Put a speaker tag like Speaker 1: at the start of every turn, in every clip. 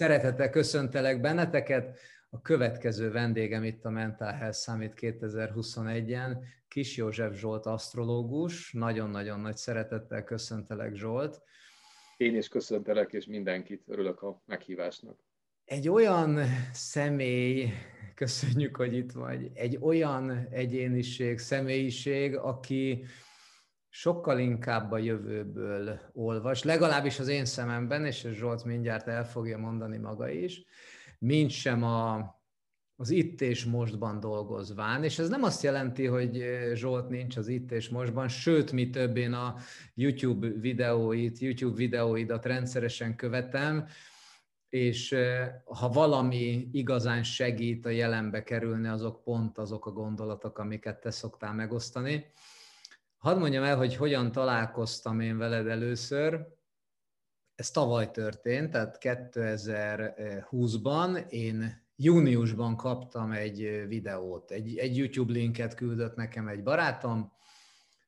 Speaker 1: Szeretettel köszöntelek benneteket. A következő vendégem itt a Mental Health Summit 2021-en Kis József Zsolt asztrológus. Nagyon-nagyon nagy szeretettel köszöntelek Zsolt.
Speaker 2: Én is köszöntelek, és mindenkit örülök a meghívásnak.
Speaker 1: Egy olyan személy, köszönjük, hogy itt vagy, egy olyan egyéniség, személyiség, aki sokkal inkább a jövőből olvas, legalábbis az én szememben, és Zsolt mindjárt el fogja mondani maga is, mint sem a, az itt és mostban dolgozván, és ez nem azt jelenti, hogy Zsolt nincs az itt és mostban, sőt, mi több én a YouTube videóit, YouTube videóidat rendszeresen követem, és ha valami igazán segít a jelenbe kerülni, azok pont azok a gondolatok, amiket te szoktál megosztani. Hadd mondjam el, hogy hogyan találkoztam én veled először. Ez tavaly történt, tehát 2020-ban én júniusban kaptam egy videót, egy, egy YouTube linket küldött nekem egy barátom,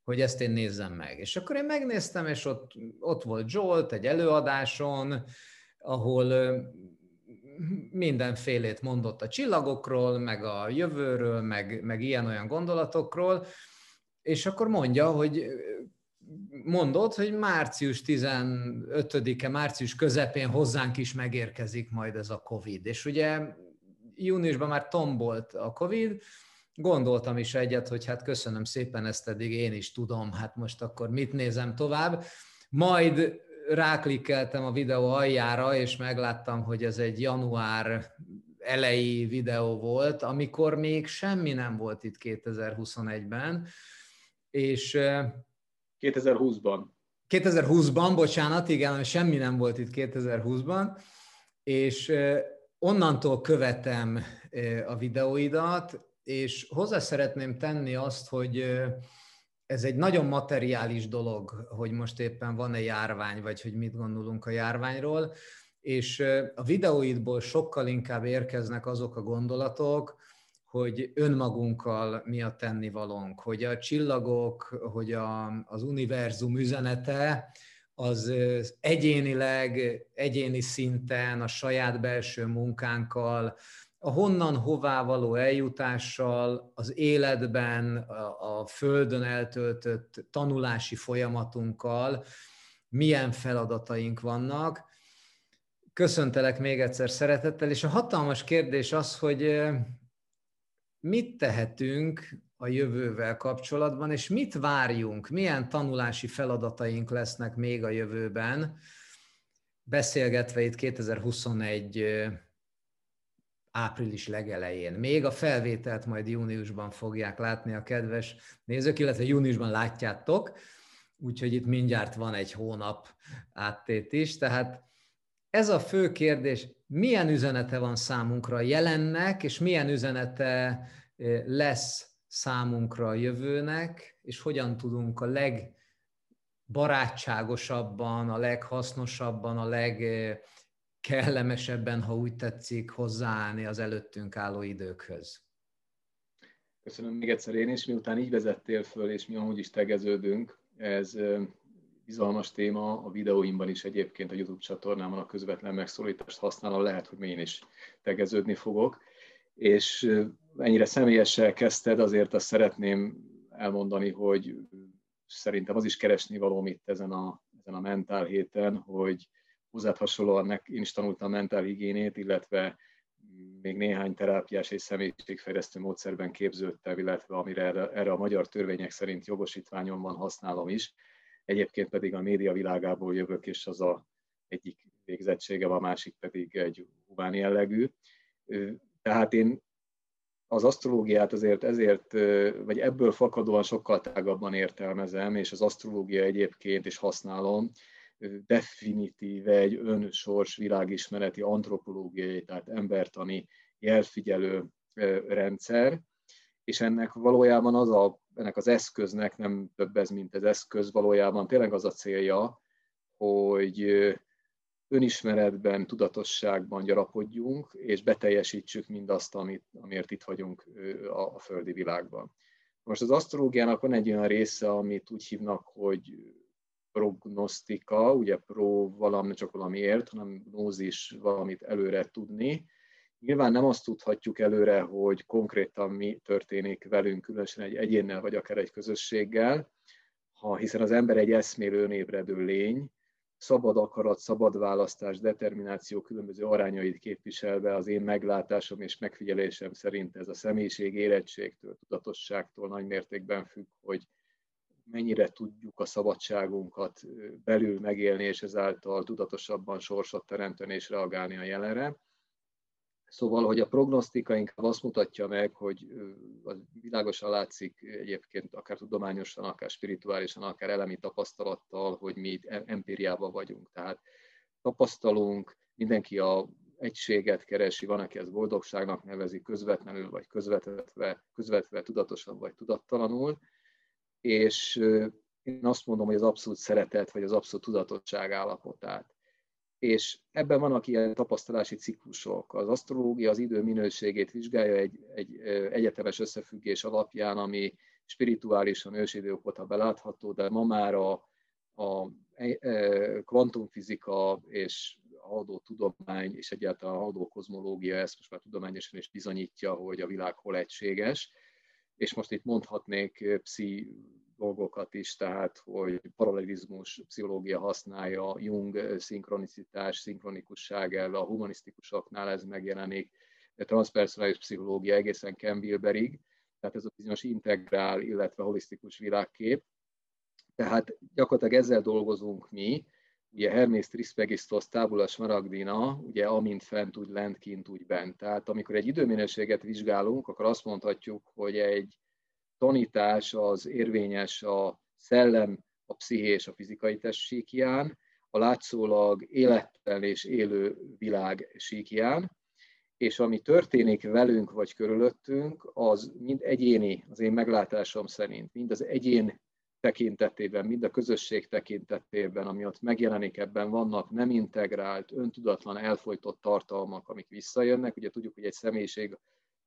Speaker 1: hogy ezt én nézzem meg. És akkor én megnéztem, és ott, ott volt Zsolt egy előadáson, ahol mindenfélét mondott a csillagokról, meg a jövőről, meg, meg ilyen-olyan gondolatokról, és akkor mondja, hogy mondod, hogy március 15-e, március közepén hozzánk is megérkezik majd ez a Covid. És ugye júniusban már tombolt a Covid, gondoltam is egyet, hogy hát köszönöm szépen ezt eddig, én is tudom, hát most akkor mit nézem tovább. Majd ráklikkeltem a videó aljára, és megláttam, hogy ez egy január elejé videó volt, amikor még semmi nem volt itt 2021-ben, és
Speaker 2: 2020-ban.
Speaker 1: 2020-ban, bocsánat, igen, semmi nem volt itt 2020-ban, és onnantól követem a videóidat, és hozzá szeretném tenni azt, hogy ez egy nagyon materiális dolog, hogy most éppen van-e járvány, vagy hogy mit gondolunk a járványról, és a videóidból sokkal inkább érkeznek azok a gondolatok, hogy önmagunkkal mi a tennivalónk, hogy a csillagok, hogy a, az univerzum üzenete az egyénileg, egyéni szinten, a saját belső munkánkkal, a honnan hová való eljutással, az életben, a, a földön eltöltött tanulási folyamatunkkal milyen feladataink vannak. Köszöntelek még egyszer szeretettel, és a hatalmas kérdés az, hogy mit tehetünk a jövővel kapcsolatban, és mit várjunk, milyen tanulási feladataink lesznek még a jövőben, beszélgetve itt 2021 április legelején. Még a felvételt majd júniusban fogják látni a kedves nézők, illetve júniusban látjátok, úgyhogy itt mindjárt van egy hónap áttét is, tehát ez a fő kérdés, milyen üzenete van számunkra jelennek, és milyen üzenete lesz számunkra a jövőnek, és hogyan tudunk a legbarátságosabban, a leghasznosabban, a legkellemesebben, ha úgy tetszik, hozzáállni az előttünk álló időkhöz.
Speaker 2: Köszönöm még egyszer én is, miután így vezettél föl, és mi amúgy is tegeződünk, ez izgalmas téma, a videóimban is egyébként a YouTube csatornámon a közvetlen megszólítást használom, lehet, hogy én is tegeződni fogok. És ennyire személyessel kezdted, azért azt szeretném elmondani, hogy szerintem az is keresni való itt ezen a, ezen a mentál héten, hogy hozzád hasonlóan én is tanultam mentál higiénét, illetve még néhány terápiás és személyiségfejlesztő módszerben képződtem, illetve amire erre, erre a magyar törvények szerint jogosítványom van, használom is egyébként pedig a média világából jövök, és az a egyik végzettsége, a másik pedig egy humán jellegű. Tehát én az asztrológiát azért ezért, vagy ebből fakadóan sokkal tágabban értelmezem, és az asztrológia egyébként is használom, definitíve egy önsors világismereti antropológiai, tehát embertani jelfigyelő rendszer, és ennek valójában az a ennek az eszköznek nem több ez, mint az eszköz, valójában tényleg az a célja, hogy önismeretben, tudatosságban gyarapodjunk, és beteljesítsük mindazt, amit, amiért itt vagyunk a, a földi világban. Most az asztrológiának van egy olyan része, amit úgy hívnak, hogy prognosztika, ugye pro valami, csak valamiért, hanem gnózis valamit előre tudni. Nyilván nem azt tudhatjuk előre, hogy konkrétan mi történik velünk, különösen egy egyénnel vagy akár egy közösséggel, ha, hiszen az ember egy eszmélő, önébredő lény, szabad akarat, szabad választás, determináció különböző arányait képviselve az én meglátásom és megfigyelésem szerint ez a személyiség érettségtől, tudatosságtól nagy mértékben függ, hogy mennyire tudjuk a szabadságunkat belül megélni, és ezáltal tudatosabban sorsot teremteni és reagálni a jelenre. Szóval, hogy a prognosztika inkább azt mutatja meg, hogy világosan látszik egyébként akár tudományosan, akár spirituálisan, akár elemi tapasztalattal, hogy mi itt empíriában vagyunk. Tehát tapasztalunk, mindenki a egységet keresi, van, aki ezt boldogságnak nevezi közvetlenül, vagy közvetve, közvetve tudatosan, vagy tudattalanul, és én azt mondom, hogy az abszolút szeretet, vagy az abszolút tudatosság állapotát és ebben vannak ilyen tapasztalási ciklusok. Az asztrológia az idő minőségét vizsgálja egy, egy egyetemes összefüggés alapján, ami spirituálisan ősidők óta belátható, de ma már a, a e, kvantumfizika és adó tudomány és egyáltalán adó kozmológia ezt most már tudományosan is bizonyítja, hogy a világ hol egységes. És most itt mondhatnék pszi dolgokat is, tehát hogy paralelizmus pszichológia használja, Jung szinkronicitás, szinkronikusság elve, a humanisztikusoknál ez megjelenik, a transpersonális pszichológia egészen Campbellberig, tehát ez a bizonyos integrál, illetve holisztikus világkép. Tehát gyakorlatilag ezzel dolgozunk mi, ugye Hermes Trismegistos tábula smaragdina, ugye amint fent, úgy lent, kint, úgy bent. Tehát amikor egy időminőséget vizsgálunk, akkor azt mondhatjuk, hogy egy tanítás az érvényes a szellem, a psziché és a fizikai test síkján, a látszólag élettel és élő világ síkján, és ami történik velünk vagy körülöttünk, az mind egyéni, az én meglátásom szerint, mind az egyén tekintetében, mind a közösség tekintetében, ami ott megjelenik, ebben vannak nem integrált, öntudatlan, elfolytott tartalmak, amik visszajönnek. Ugye tudjuk, hogy egy személyiség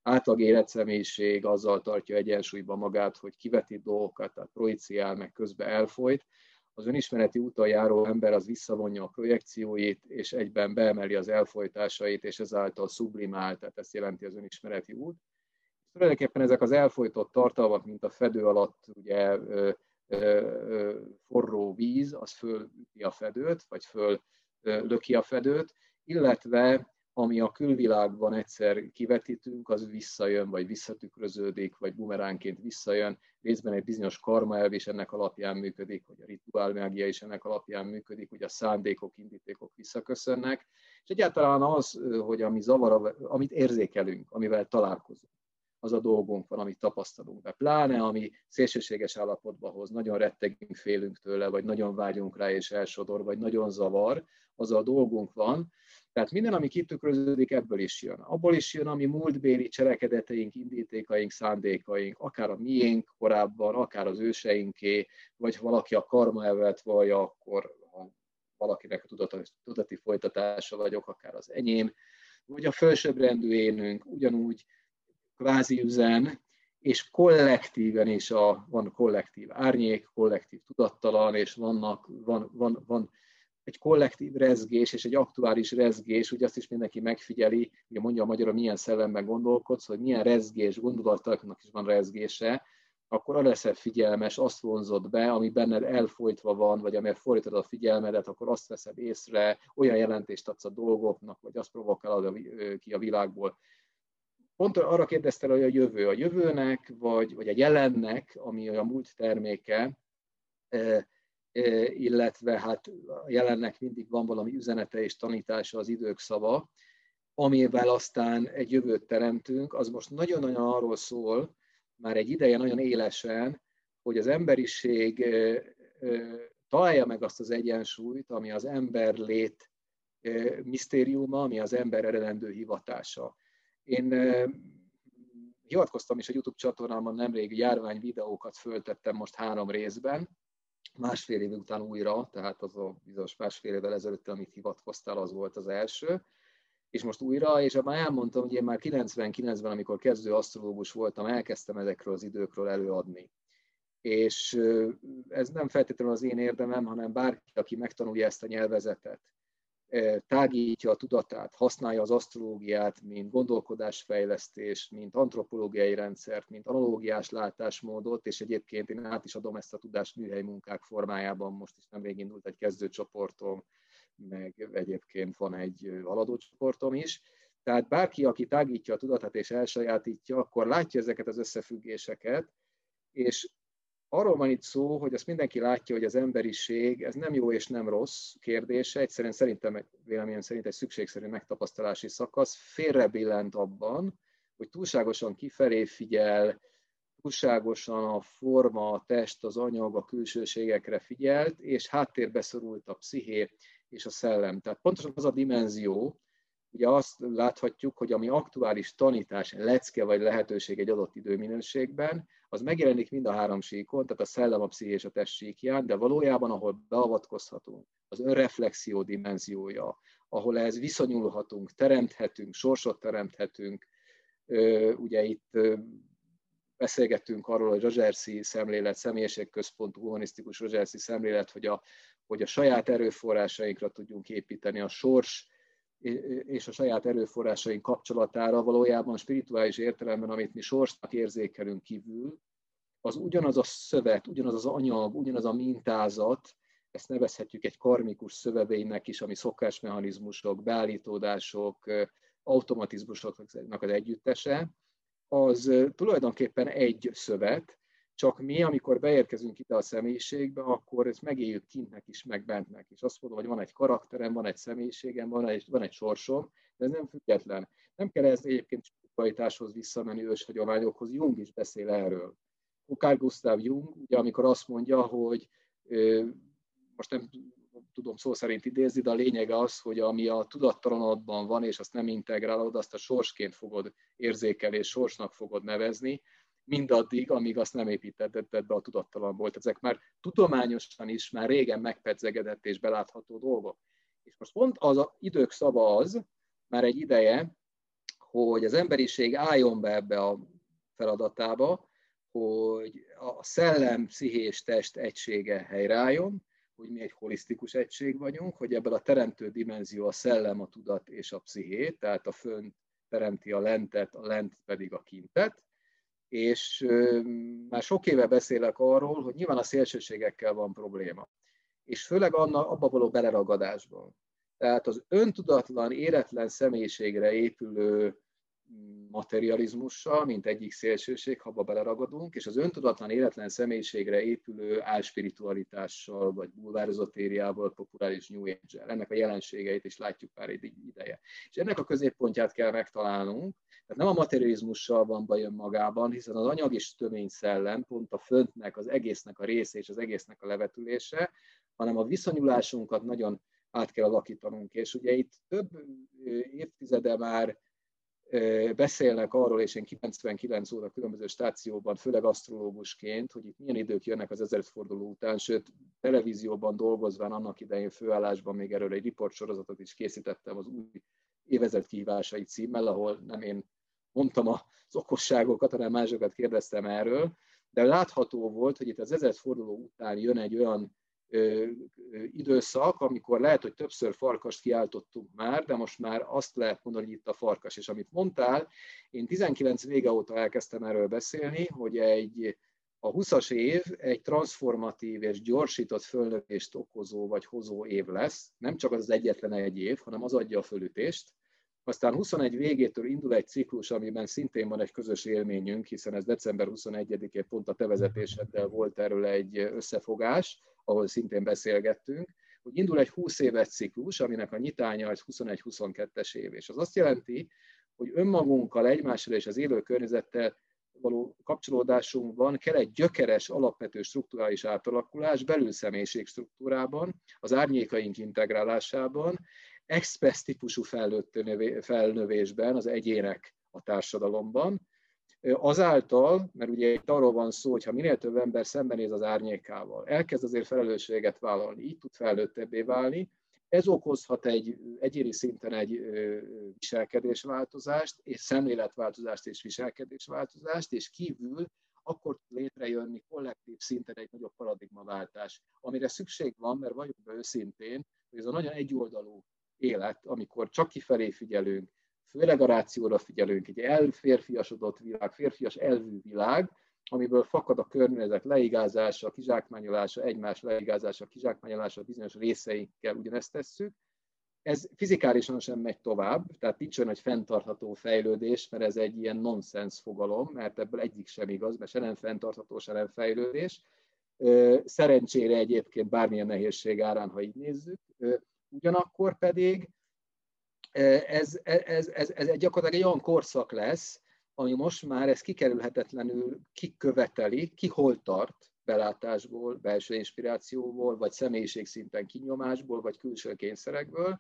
Speaker 2: átlag életszemélyiség azzal tartja egyensúlyban magát, hogy kivetít dolgokat, tehát projiciál, meg közben elfolyt. Az önismereti úton járó ember az visszavonja a projekcióit, és egyben beemeli az elfolytásait, és ezáltal sublimál, tehát ezt jelenti az önismereti út. És tulajdonképpen ezek az elfolytott tartalmak, mint a fedő alatt ugye ö, ö, ö, forró víz, az fölüti a fedőt, vagy föl löki a fedőt, illetve ami a külvilágban egyszer kivetítünk, az visszajön, vagy visszatükröződik, vagy bumeránként visszajön. Részben egy bizonyos karma is ennek alapján működik, hogy a rituálmágia is ennek alapján működik, hogy a szándékok, indítékok visszaköszönnek. És egyáltalán az, hogy ami zavar, amit érzékelünk, amivel találkozunk, az a dolgunk van, amit tapasztalunk. De pláne, ami szélsőséges állapotba hoz, nagyon rettegünk, félünk tőle, vagy nagyon vágyunk rá és elsodor, vagy nagyon zavar, az a dolgunk van, tehát minden, ami kitükröződik, ebből is jön. Abból is jön, ami múltbéli cselekedeteink, indítékaink, szándékaink, akár a miénk korábban, akár az őseinké, vagy valaki a karma elvet vallja, akkor ha valakinek a tudati, tudati folytatása vagyok, akár az enyém, vagy a felsőbbrendű énünk, ugyanúgy kvázi üzen, és kollektíven is a, van kollektív árnyék, kollektív tudattalan, és vannak, van, van, van egy kollektív rezgés és egy aktuális rezgés, ugye azt is mindenki megfigyeli, ugye mondja a magyarul, milyen szellemben gondolkodsz, hogy milyen rezgés, gondolataknak is van rezgése, akkor arra leszel figyelmes, azt vonzod be, ami benned elfolytva van, vagy amely fordítod a figyelmedet, akkor azt veszed észre, olyan jelentést adsz a dolgoknak, vagy azt provokálod ki a világból. Pont arra kérdeztel, hogy a jövő. A jövőnek, vagy, vagy a jelennek, ami a múlt terméke, illetve hát jelennek mindig van valami üzenete és tanítása az idők szava, amivel aztán egy jövőt teremtünk, az most nagyon-nagyon arról szól, már egy ideje nagyon élesen, hogy az emberiség találja meg azt az egyensúlyt, ami az ember lét misztériuma, ami az ember eredendő hivatása. Én hivatkoztam is a YouTube csatornámon nemrég járvány videókat föltettem most három részben, másfél év után újra, tehát az a bizonyos másfél évvel ezelőtt, amit hivatkoztál, az volt az első, és most újra, és már elmondtam, hogy én már 99-ben, amikor kezdő asztrológus voltam, elkezdtem ezekről az időkről előadni. és ez nem feltétlenül az én érdemem, hanem bárki, aki megtanulja ezt a nyelvezetet, tágítja a tudatát, használja az asztrológiát, mint gondolkodásfejlesztést, mint antropológiai rendszert, mint analógiás látásmódot, és egyébként én át is adom ezt a tudást műhely munkák formájában, most is nemrég indult egy kezdőcsoportom, meg egyébként van egy haladó csoportom is. Tehát bárki, aki tágítja a tudatát és elsajátítja, akkor látja ezeket az összefüggéseket, és arról van itt szó, hogy azt mindenki látja, hogy az emberiség, ez nem jó és nem rossz kérdése, egyszerűen szerintem, véleményem szerint egy szükségszerű megtapasztalási szakasz, félrebillent abban, hogy túlságosan kifelé figyel, túlságosan a forma, a test, az anyag, a külsőségekre figyelt, és háttérbe szorult a psziché és a szellem. Tehát pontosan az a dimenzió, ugye azt láthatjuk, hogy ami aktuális tanítás, lecke vagy lehetőség egy adott időminőségben, az megjelenik mind a három síkon, tehát a szellem, a psziché és a test síkján, de valójában, ahol beavatkozhatunk, az önreflexió dimenziója, ahol ehhez viszonyulhatunk, teremthetünk, sorsot teremthetünk, ugye itt beszélgettünk arról, hogy Rozserszi szemlélet, személyiségközpontú humanisztikus Rozserszi szemlélet, hogy a, hogy a saját erőforrásainkra tudjunk építeni, a sors és a saját erőforrásaink kapcsolatára valójában spirituális értelemben, amit mi sorsnak érzékelünk kívül, az ugyanaz a szövet, ugyanaz az anyag, ugyanaz a mintázat, ezt nevezhetjük egy karmikus szövevénynek is, ami szokásmechanizmusok, beállítódások, automatizmusoknak az együttese, az tulajdonképpen egy szövet, csak mi, amikor beérkezünk ide a személyiségbe, akkor ezt megéljük kintnek is, meg bentnek. És azt mondom, hogy van egy karakterem, van egy személyiségem, van egy, van egy sorsom, de ez nem független. Nem kell ez egyébként spiritualitáshoz visszamenni őshagyományokhoz, Jung is beszél erről. Carl Gustav Jung, ugye amikor azt mondja, hogy most nem tudom szó szerint idézni, de a lényege az, hogy ami a tudattalanodban van, és azt nem integrálod, azt a sorsként fogod érzékelni, és sorsnak fogod nevezni, mindaddig, amíg azt nem építetted be a tudattalanból. Ezek már tudományosan is már régen megpedzegedett és belátható dolgok. És most pont az a idők szava az, már egy ideje, hogy az emberiség álljon be ebbe a feladatába, hogy a szellem, pszichés test egysége helyreálljon, hogy mi egy holisztikus egység vagyunk, hogy ebből a teremtő dimenzió a szellem, a tudat és a psziché, tehát a fönt teremti a lentet, a lent pedig a kintet, és már sok éve beszélek arról, hogy nyilván a szélsőségekkel van probléma, és főleg anna, abba való beleragadásban. Tehát az öntudatlan, éretlen személyiségre épülő materializmussal, mint egyik szélsőség, ha beleragadunk, és az öntudatlan életlen személyiségre épülő álspiritualitással, vagy bulvározotériával, populáris New age Ennek a jelenségeit is látjuk már egy ideje. És ennek a középpontját kell megtalálnunk, tehát nem a materializmussal van baj önmagában, hiszen az anyag és tömény szellem pont a föntnek, az egésznek a része és az egésznek a levetülése, hanem a viszonyulásunkat nagyon át kell alakítanunk. És ugye itt több évtizede már beszélnek arról, és én 99 óra különböző stációban, főleg asztrológusként, hogy itt milyen idők jönnek az ezerforduló után, sőt, televízióban dolgozván annak idején főállásban még erről egy riportsorozatot is készítettem az új évezet kihívásai címmel, ahol nem én mondtam az okosságokat, hanem másokat kérdeztem erről, de látható volt, hogy itt az ezerforduló után jön egy olyan időszak, amikor lehet, hogy többször farkast kiáltottunk már, de most már azt lehet mondani, hogy itt a farkas. És amit mondtál, én 19 vége óta elkezdtem erről beszélni, hogy egy a 20-as év egy transformatív és gyorsított fölnövést okozó vagy hozó év lesz. Nem csak az egyetlen egy év, hanem az adja a fölütést. Aztán 21 végétől indul egy ciklus, amiben szintén van egy közös élményünk, hiszen ez december 21-én pont a te vezetéseddel volt erről egy összefogás, ahol szintén beszélgettünk, hogy indul egy 20 éves ciklus, aminek a nyitánya az 21-22-es év. És az azt jelenti, hogy önmagunkkal, egymással és az élő környezettel való kapcsolódásunkban kell egy gyökeres, alapvető strukturális átalakulás belül személyiség struktúrában, az árnyékaink integrálásában, express típusú felnövésben az egyének a társadalomban, azáltal, mert ugye itt arról van szó, hogy ha minél több ember szembenéz az árnyékával, elkezd azért felelősséget vállalni, így tud felnőttebbé válni, ez okozhat egy egyéni szinten egy viselkedésváltozást, és szemléletváltozást és viselkedésváltozást, és kívül akkor tud létrejönni kollektív szinten egy nagyobb paradigmaváltás, amire szükség van, mert vagyunk be őszintén, hogy ez a nagyon egyoldalú élet, amikor csak kifelé figyelünk, főleg a rációra figyelünk, egy elférfiasodott világ, férfias elvű világ, amiből fakad a környezet leigázása, kizsákmányolása, egymás leigázása, kizsákmányolása bizonyos részeinkkel ugyanezt tesszük. Ez fizikálisan sem megy tovább, tehát nincs olyan, hogy fenntartható fejlődés, mert ez egy ilyen nonsens fogalom, mert ebből egyik sem igaz, mert se nem fenntartható, se nem fejlődés. Szerencsére egyébként bármilyen nehézség árán, ha így nézzük. Ugyanakkor pedig ez, ez, ez, ez gyakorlatilag egy olyan korszak lesz, ami most már ez kikerülhetetlenül kiköveteli, ki hol tart belátásból, belső inspirációból, vagy személyiségszinten kinyomásból, vagy külső kényszerekből,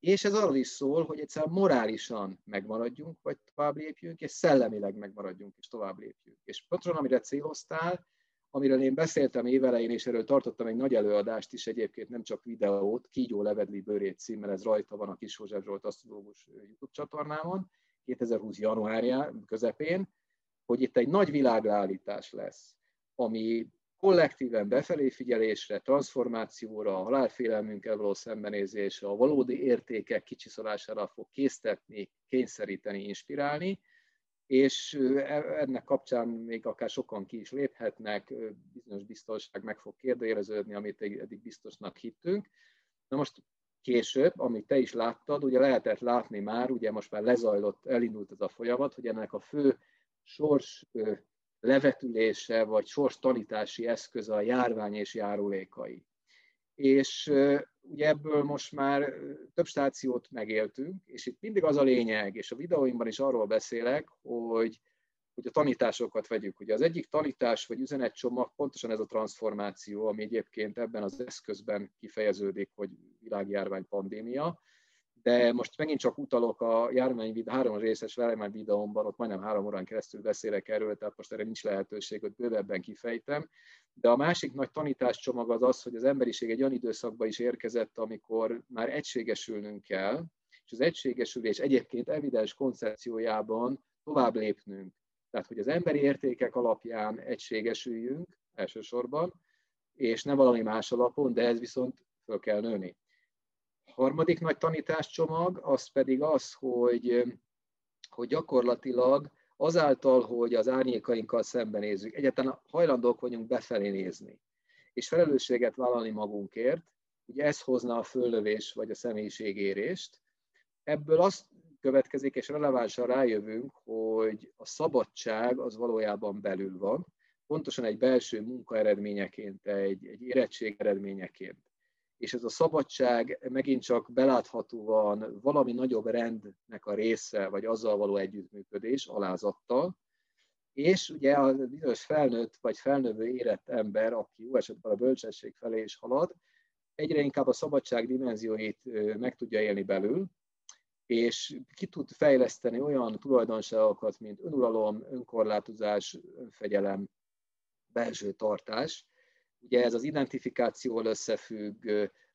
Speaker 2: és ez arról is szól, hogy egyszer morálisan megmaradjunk, vagy tovább lépjünk, és szellemileg megmaradjunk, és tovább lépjünk. És pontosan amire céloztál, amiről én beszéltem évelején, és erről tartottam egy nagy előadást is, egyébként nem csak videót, Kígyó Levedli Bőrét címmel, ez rajta van a Kis József Zsolt asztrológus YouTube csatornámon, 2020 januárja közepén, hogy itt egy nagy világrállítás lesz, ami kollektíven befelé figyelésre, transformációra, a halálfélelmünkkel való szembenézésre, a valódi értékek kicsiszolására fog késztetni, kényszeríteni, inspirálni, és e, ennek kapcsán még akár sokan ki is léphetnek, bizonyos biztonság meg fog kérdőjeleződni, amit eddig biztosnak hittünk. Na most később, amit te is láttad, ugye lehetett látni már, ugye most már lezajlott, elindult ez a folyamat, hogy ennek a fő sors levetülése, vagy sors tanítási eszköz a járvány és járulékai. És ugye ebből most már több stációt megéltünk, és itt mindig az a lényeg, és a videóimban is arról beszélek, hogy, hogy a tanításokat vegyük. Ugye az egyik tanítás vagy üzenetcsomag pontosan ez a transformáció, ami egyébként ebben az eszközben kifejeződik, hogy világjárvány pandémia, de most megint csak utalok a járvány három részes járvány videómban, ott majdnem három órán keresztül beszélek erről, tehát most erre nincs lehetőség, hogy bővebben kifejtem. De a másik nagy tanításcsomag az az, hogy az emberiség egy olyan időszakba is érkezett, amikor már egységesülnünk kell, és az egységesülés egyébként evidens koncepciójában tovább lépnünk. Tehát, hogy az emberi értékek alapján egységesüljünk elsősorban, és ne valami más alapon, de ez viszont föl kell nőni harmadik nagy tanításcsomag az pedig az, hogy, hogy gyakorlatilag azáltal, hogy az árnyékainkkal szembenézzük, egyáltalán hajlandók vagyunk befelé nézni, és felelősséget vállalni magunkért, ugye ez hozna a föllövés vagy a személyiségérést. Ebből azt következik, és relevánsan rájövünk, hogy a szabadság az valójában belül van, pontosan egy belső munka eredményeként, egy, egy érettség eredményeként és ez a szabadság megint csak beláthatóan valami nagyobb rendnek a része, vagy azzal való együttműködés, alázattal, és ugye a bizonyos felnőtt vagy felnövő érett ember, aki jó esetben a bölcsesség felé is halad, egyre inkább a szabadság dimenzióit meg tudja élni belül, és ki tud fejleszteni olyan tulajdonságokat, mint önuralom, önkorlátozás, önfegyelem, belső tartás, Ugye ez az identifikációval összefügg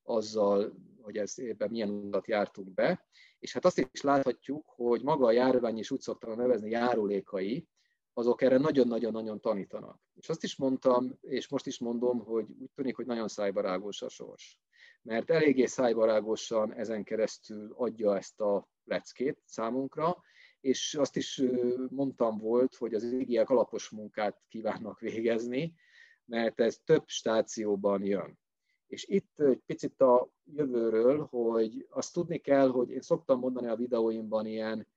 Speaker 2: azzal, hogy ez ebben milyen utat jártunk be, és hát azt is láthatjuk, hogy maga a járvány is úgy szoktam nevezni járulékai, azok erre nagyon-nagyon-nagyon tanítanak. És azt is mondtam, és most is mondom, hogy úgy tűnik, hogy nagyon szájbarágos a sors. Mert eléggé szájbarágosan ezen keresztül adja ezt a leckét számunkra, és azt is mondtam volt, hogy az égiek alapos munkát kívánnak végezni, mert ez több stációban jön. És itt egy picit a jövőről, hogy azt tudni kell, hogy én szoktam mondani a videóimban ilyen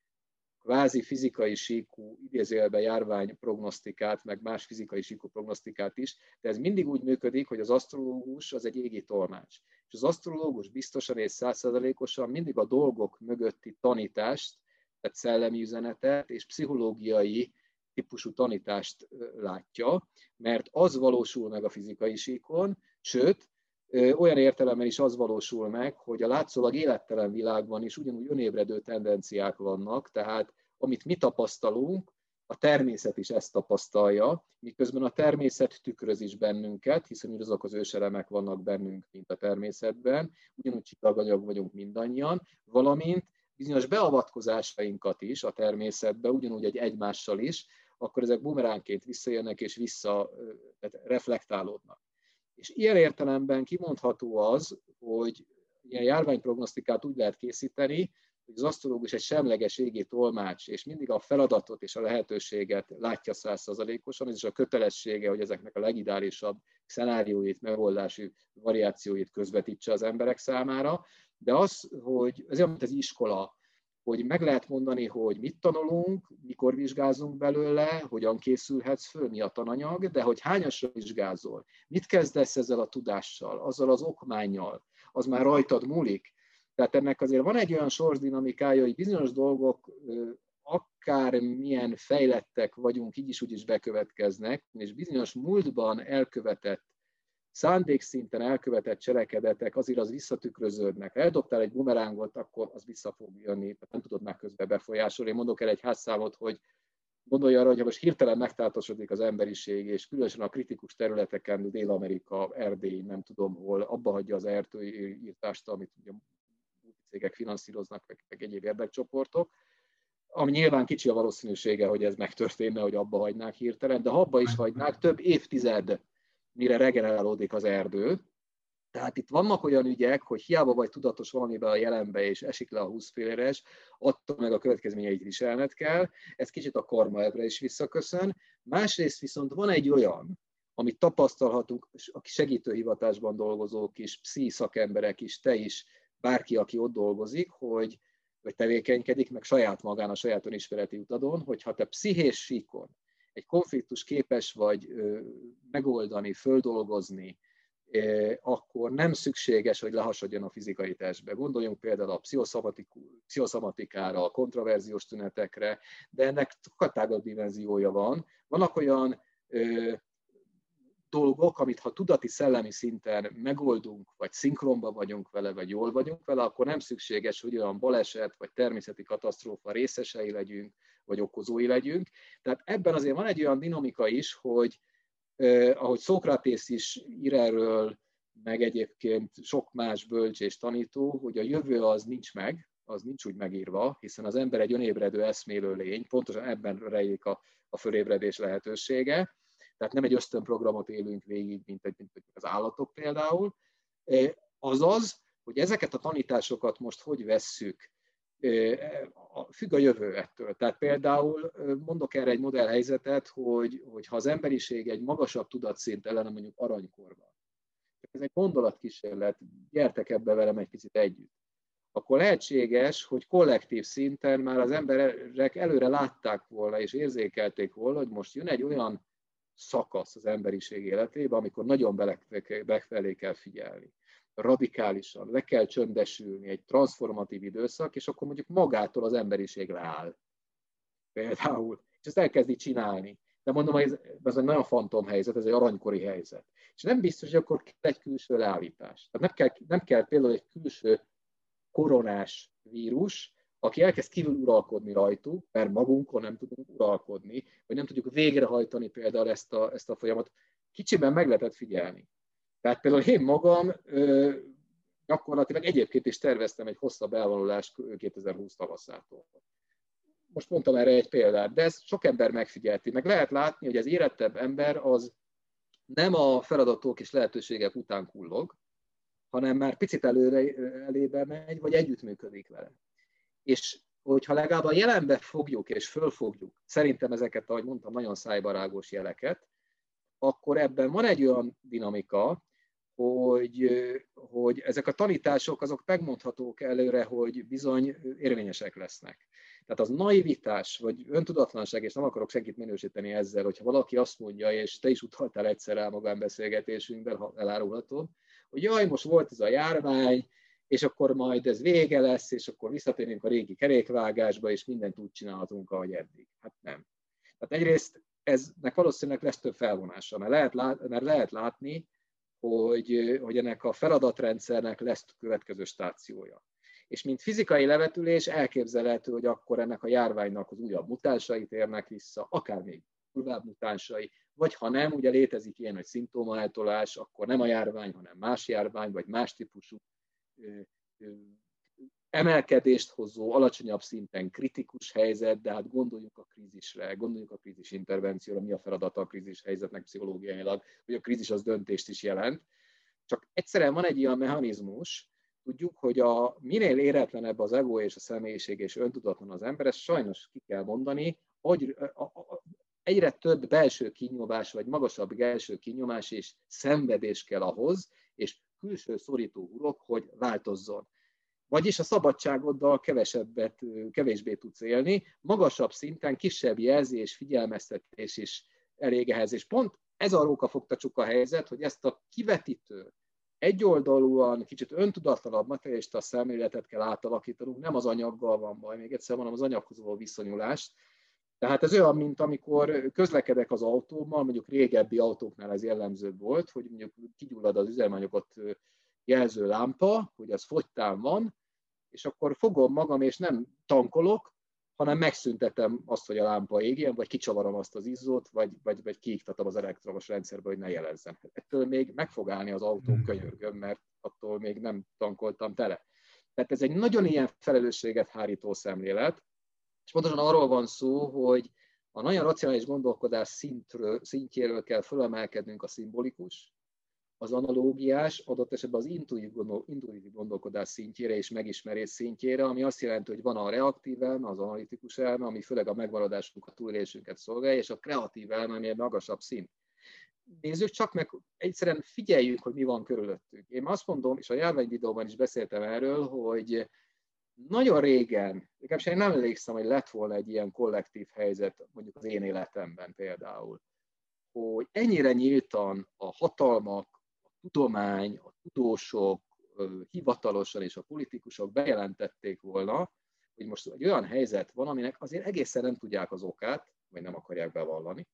Speaker 2: kvázi fizikai síkú, idézőjelben járvány prognosztikát, meg más fizikai síkú prognosztikát is, de ez mindig úgy működik, hogy az asztrológus az egy égi tolmács. És az asztrológus biztosan és százszerzalékosan mindig a dolgok mögötti tanítást, tehát szellemi üzenetet és pszichológiai típusú tanítást látja, mert az valósul meg a fizikai síkon, sőt, olyan értelemben is az valósul meg, hogy a látszólag élettelen világban is ugyanúgy önébredő tendenciák vannak, tehát amit mi tapasztalunk, a természet is ezt tapasztalja, miközben a természet tükröz is bennünket, hiszen azok az őselemek vannak bennünk, mint a természetben, ugyanúgy csillaganyag vagyunk mindannyian, valamint bizonyos beavatkozásainkat is a természetbe, ugyanúgy egy egymással is, akkor ezek bumeránként visszajönnek és vissza tehát reflektálódnak. És ilyen értelemben kimondható az, hogy ilyen járványprognosztikát úgy lehet készíteni, hogy az asztrológus egy semleges égi tolmács, és mindig a feladatot és a lehetőséget látja százszerzalékosan, ez is a kötelessége, hogy ezeknek a legidálisabb szenárióit, megoldási variációit közvetítse az emberek számára, de az, hogy ez olyan, mint az iskola, hogy meg lehet mondani, hogy mit tanulunk, mikor vizsgázunk belőle, hogyan készülhetsz föl, mi a tananyag, de hogy hányasra vizsgázol, mit kezdesz ezzel a tudással, azzal az okmányjal, az már rajtad múlik. Tehát ennek azért van egy olyan sorsdinamikája, hogy bizonyos dolgok akár milyen fejlettek vagyunk, így is úgy is bekövetkeznek, és bizonyos múltban elkövetett szándékszinten elkövetett cselekedetek azért az visszatükröződnek. Ha eldobtál egy bumerángot, akkor az vissza fog jönni, tehát nem tudod már közben befolyásolni. Én mondok el egy házszámot, hogy gondolj arra, hogy most hirtelen megtáltosodik az emberiség, és különösen a kritikus területeken, Dél-Amerika, Erdély, nem tudom hol, abba hagyja az erdőírtást, amit ugye cégek finanszíroznak, meg, meg egyéb érdekcsoportok, ami nyilván kicsi a valószínűsége, hogy ez megtörténne, hogy abba hagynák hirtelen, de ha abba is hagynák, több évtized mire regenerálódik az erdő. Tehát itt vannak olyan ügyek, hogy hiába vagy tudatos valamiben a jelenbe, és esik le a 20 féléres, attól meg a következményeit viselned kell. Ez kicsit a karma ebbre is visszaköszön. Másrészt viszont van egy olyan, amit tapasztalhatunk, aki segítőhivatásban dolgozók is, pszi szakemberek is, te is, bárki, aki ott dolgozik, hogy vagy tevékenykedik, meg saját magán a saját önismereti utadon, hogyha te pszichés síkon egy konfliktus képes vagy megoldani, földolgozni, akkor nem szükséges, hogy lehasadjon a fizikai testbe. Gondoljunk például a pszichoszomatikára, a kontraverziós tünetekre, de ennek sokkal tágabb dimenziója van. Vannak olyan dolgok, amit ha tudati szellemi szinten megoldunk, vagy szinkronban vagyunk vele, vagy jól vagyunk vele, akkor nem szükséges, hogy olyan baleset, vagy természeti katasztrófa részesei legyünk, vagy okozói legyünk. Tehát ebben azért van egy olyan dinamika is, hogy eh, ahogy Szókratész is ír erről, meg egyébként sok más bölcs és tanító, hogy a jövő az nincs meg, az nincs úgy megírva, hiszen az ember egy önébredő eszmélő lény, pontosan ebben rejlik a, a fölébredés lehetősége, tehát nem egy ösztönprogramot élünk végig, mint, egy, mint az állatok például. Azaz, hogy ezeket a tanításokat most hogy vesszük, függ a jövő ettől. Tehát például mondok erre egy modellhelyzetet, hogy, hogy ha az emberiség egy magasabb tudatszint ellen, mondjuk aranykorban, ez egy gondolatkísérlet, gyertek ebbe velem egy picit együtt, akkor lehetséges, hogy kollektív szinten már az emberek előre látták volna és érzékelték volna, hogy most jön egy olyan szakasz az emberiség életében, amikor nagyon befelé kell figyelni. Radikálisan, le kell csöndesülni, egy transformatív időszak, és akkor mondjuk magától az emberiség leáll. Például. És ezt elkezdi csinálni. De mondom, ez, ez egy nagyon fantom helyzet, ez egy aranykori helyzet. És nem biztos, hogy akkor kell egy külső leállítás. Tehát nem kell, nem kell például egy külső koronás vírus, aki elkezd kívül uralkodni rajtuk, mert magunkon nem tudunk uralkodni, vagy nem tudjuk végrehajtani például ezt a, ezt a folyamat, kicsiben meg lehetett figyelni. Tehát például én magam gyakorlatilag egyébként is terveztem egy hosszabb elvonulást 2020 tavaszától. Most mondtam erre egy példát, de ezt sok ember megfigyelti. Meg lehet látni, hogy az érettebb ember az nem a feladatok és lehetőségek után kullog, hanem már picit előre elébe megy, vagy együttműködik vele és hogyha legalább a jelenbe fogjuk és fölfogjuk, szerintem ezeket, ahogy mondtam, nagyon szájbarágos jeleket, akkor ebben van egy olyan dinamika, hogy, hogy ezek a tanítások azok megmondhatók előre, hogy bizony érvényesek lesznek. Tehát az naivitás, vagy öntudatlanság, és nem akarok senkit minősíteni ezzel, hogyha valaki azt mondja, és te is utaltál egyszer el magánbeszélgetésünkben, ha elárulhatod, hogy jaj, most volt ez a járvány, és akkor majd ez vége lesz, és akkor visszatérünk a régi kerékvágásba, és mindent úgy csinálhatunk, ahogy eddig. Hát nem. Tehát egyrészt eznek valószínűleg lesz több felvonása, mert lehet, lát, mert lehet látni, hogy, hogy ennek a feladatrendszernek lesz következő stációja. És mint fizikai levetülés elképzelhető, hogy akkor ennek a járványnak az újabb mutánsai térnek vissza, akár még durvább mutánsai, vagy ha nem, ugye létezik ilyen, hogy szimptomaeltolás, akkor nem a járvány, hanem más járvány, vagy más típusú emelkedést hozó, alacsonyabb szinten kritikus helyzet, de hát gondoljunk a krízisre, gondoljunk a krízis intervencióra, mi a feladata a krízis helyzetnek pszichológiailag, hogy a krízis az döntést is jelent. Csak egyszerűen van egy ilyen mechanizmus, tudjuk, hogy a minél éretlenebb az ego és a személyiség és öntudatlan az ember, ezt sajnos ki kell mondani, hogy egyre több belső kinyomás, vagy magasabb belső kinyomás és szenvedés kell ahhoz, és külső szorító urok, hogy változzon. Vagyis a szabadságoddal kevesebbet, kevésbé tudsz élni, magasabb szinten kisebb jelzés, figyelmeztetés is elég ehhez. És pont ez a róka a helyzet, hogy ezt a kivetítő, egyoldalúan, kicsit öntudatlanabb materialista szemléletet kell átalakítanunk, nem az anyaggal van baj, még egyszer mondom, az anyaghoz való viszonyulást. Tehát ez olyan, mint amikor közlekedek az autómmal, mondjuk régebbi autóknál ez jellemző volt, hogy mondjuk kigyullad az üzemanyagot jelző lámpa, hogy az fogytán van, és akkor fogom magam, és nem tankolok, hanem megszüntetem azt, hogy a lámpa égjen, vagy kicsavarom azt az izzót, vagy, vagy, vagy kiiktatom az elektromos rendszerbe, hogy ne jelezzen. Ettől még meg fog állni az autó hmm. könyörgöm, mert attól még nem tankoltam tele. Tehát ez egy nagyon ilyen felelősséget hárító szemlélet, és pontosan arról van szó, hogy a nagyon racionális gondolkodás szintről, szintjéről kell fölemelkednünk a szimbolikus, az analógiás, adott esetben az intuitív, gondol, gondolkodás szintjére és megismerés szintjére, ami azt jelenti, hogy van a reaktív elme, az analitikus elme, ami főleg a megmaradásunk, a túlélésünket szolgálja, és a kreatív elme, ami egy magasabb szint. Nézzük csak meg, egyszerűen figyeljük, hogy mi van körülöttünk. Én azt mondom, és a járvány videóban is beszéltem erről, hogy nagyon régen, legalábbis én nem emlékszem, hogy lett volna egy ilyen kollektív helyzet, mondjuk az én életemben például, hogy ennyire nyíltan a hatalmak, tudomány, a tudósok hivatalosan és a politikusok bejelentették volna, hogy most egy olyan helyzet van, aminek azért egészen nem tudják az okát, vagy nem akarják bevallani,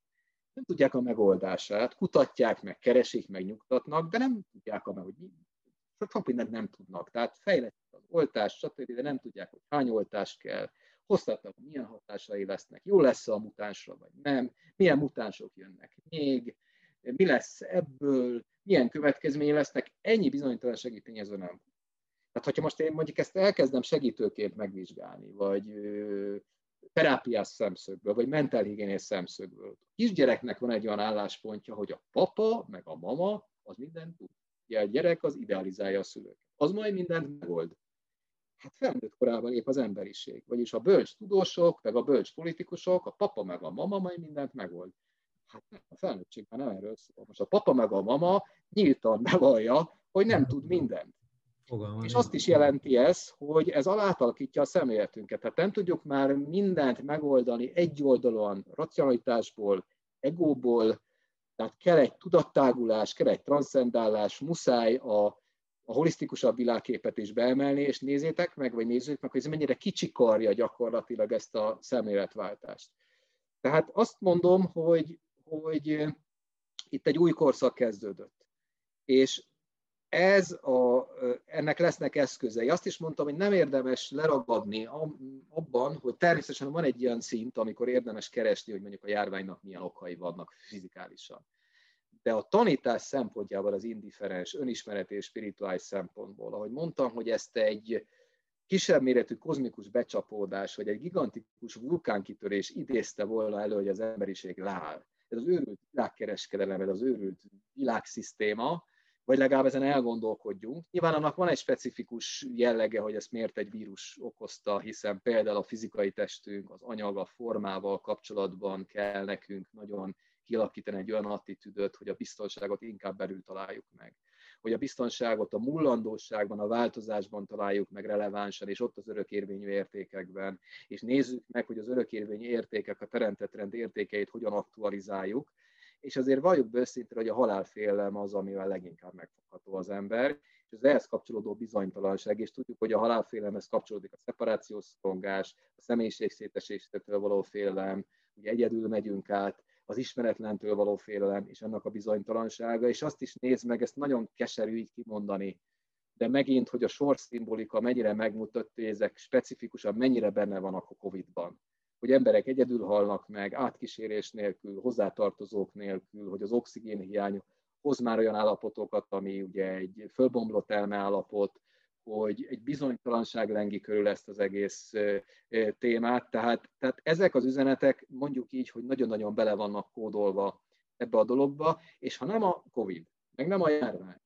Speaker 2: nem tudják a megoldását, kutatják meg, keresik meg, nyugtatnak, de nem tudják, hogy mi, sok mindent nem tudnak. Tehát fejlett az oltás, stb., de nem tudják, hogy hány oltás kell, hosszabb milyen hatásai lesznek, jó lesz a mutánsra, vagy nem, milyen mutánsok jönnek még, mi lesz ebből, milyen következményei lesznek, ennyi bizonytalan tényező nem. Tehát, hogyha most én mondjuk ezt elkezdem segítőként megvizsgálni, vagy terápiás szemszögből, vagy mentálhigiénés szemszögből. A kisgyereknek van egy olyan álláspontja, hogy a papa, meg a mama, az mindent tud. Ugye a gyerek az idealizálja a szülőket. Az majd mindent megold. Hát felnőtt korában épp az emberiség. Vagyis a bölcs tudósok, meg a bölcs politikusok, a papa meg a mama majd mindent megold. A felnőttségben nem erről szól. Most a papa meg a mama nyíltan bevallja, hogy nem tud mindent. Fogalma és azt is jelenti ez, hogy ez alátalakítja a szemléletünket. Tehát nem tudjuk már mindent megoldani egyoldalúan, racionalitásból, egóból, tehát kell egy tudattágulás, kell egy transzcendálás, muszáj a, a holisztikusabb világképet is beemelni, és nézzétek meg, vagy nézzük meg, hogy ez mennyire kicsikarja gyakorlatilag ezt a szemléletváltást. Tehát azt mondom, hogy hogy eh, itt egy új korszak kezdődött. És ez a, eh, ennek lesznek eszközei. Azt is mondtam, hogy nem érdemes leragadni abban, hogy természetesen van egy ilyen szint, amikor érdemes keresni, hogy mondjuk a járványnak milyen okai vannak fizikálisan. De a tanítás szempontjából az indiferens, önismeret és spirituális szempontból, ahogy mondtam, hogy ezt egy kisebb méretű kozmikus becsapódás, vagy egy gigantikus vulkánkitörés idézte volna elő, hogy az emberiség leáll ez az őrült világkereskedelem, ez az őrült világszisztéma, vagy legalább ezen elgondolkodjunk. Nyilván annak van egy specifikus jellege, hogy ezt miért egy vírus okozta, hiszen például a fizikai testünk, az anyag, a formával kapcsolatban kell nekünk nagyon kialakítani egy olyan attitűdöt, hogy a biztonságot inkább belül találjuk meg hogy a biztonságot a mullandóságban, a változásban találjuk meg relevánsan, és ott az örökérvényű értékekben, és nézzük meg, hogy az örökérvényű értékek, a teremtett rend értékeit hogyan aktualizáljuk, és azért valljuk be őszintén, hogy a halálfélelem az, amivel leginkább megfogható az ember, és az ehhez kapcsolódó bizonytalanság, és tudjuk, hogy a halálfélelemhez kapcsolódik a szeparációs szorongás, a személyiség szétesésétől való félelem, ugye egyedül megyünk át, az ismeretlentől való félelem és annak a bizonytalansága, és azt is nézd meg, ezt nagyon keserű így kimondani, de megint, hogy a sors szimbolika mennyire megmutatta, hogy ezek specifikusan mennyire benne van a Covid-ban. Hogy emberek egyedül halnak meg, átkísérés nélkül, hozzátartozók nélkül, hogy az oxigén hiány hoz már olyan állapotokat, ami ugye egy fölbomlott elme állapot, hogy egy bizonytalanság lengi körül ezt az egész témát. Tehát, tehát ezek az üzenetek mondjuk így, hogy nagyon-nagyon bele vannak kódolva ebbe a dologba, és ha nem a COVID, meg nem a járvány,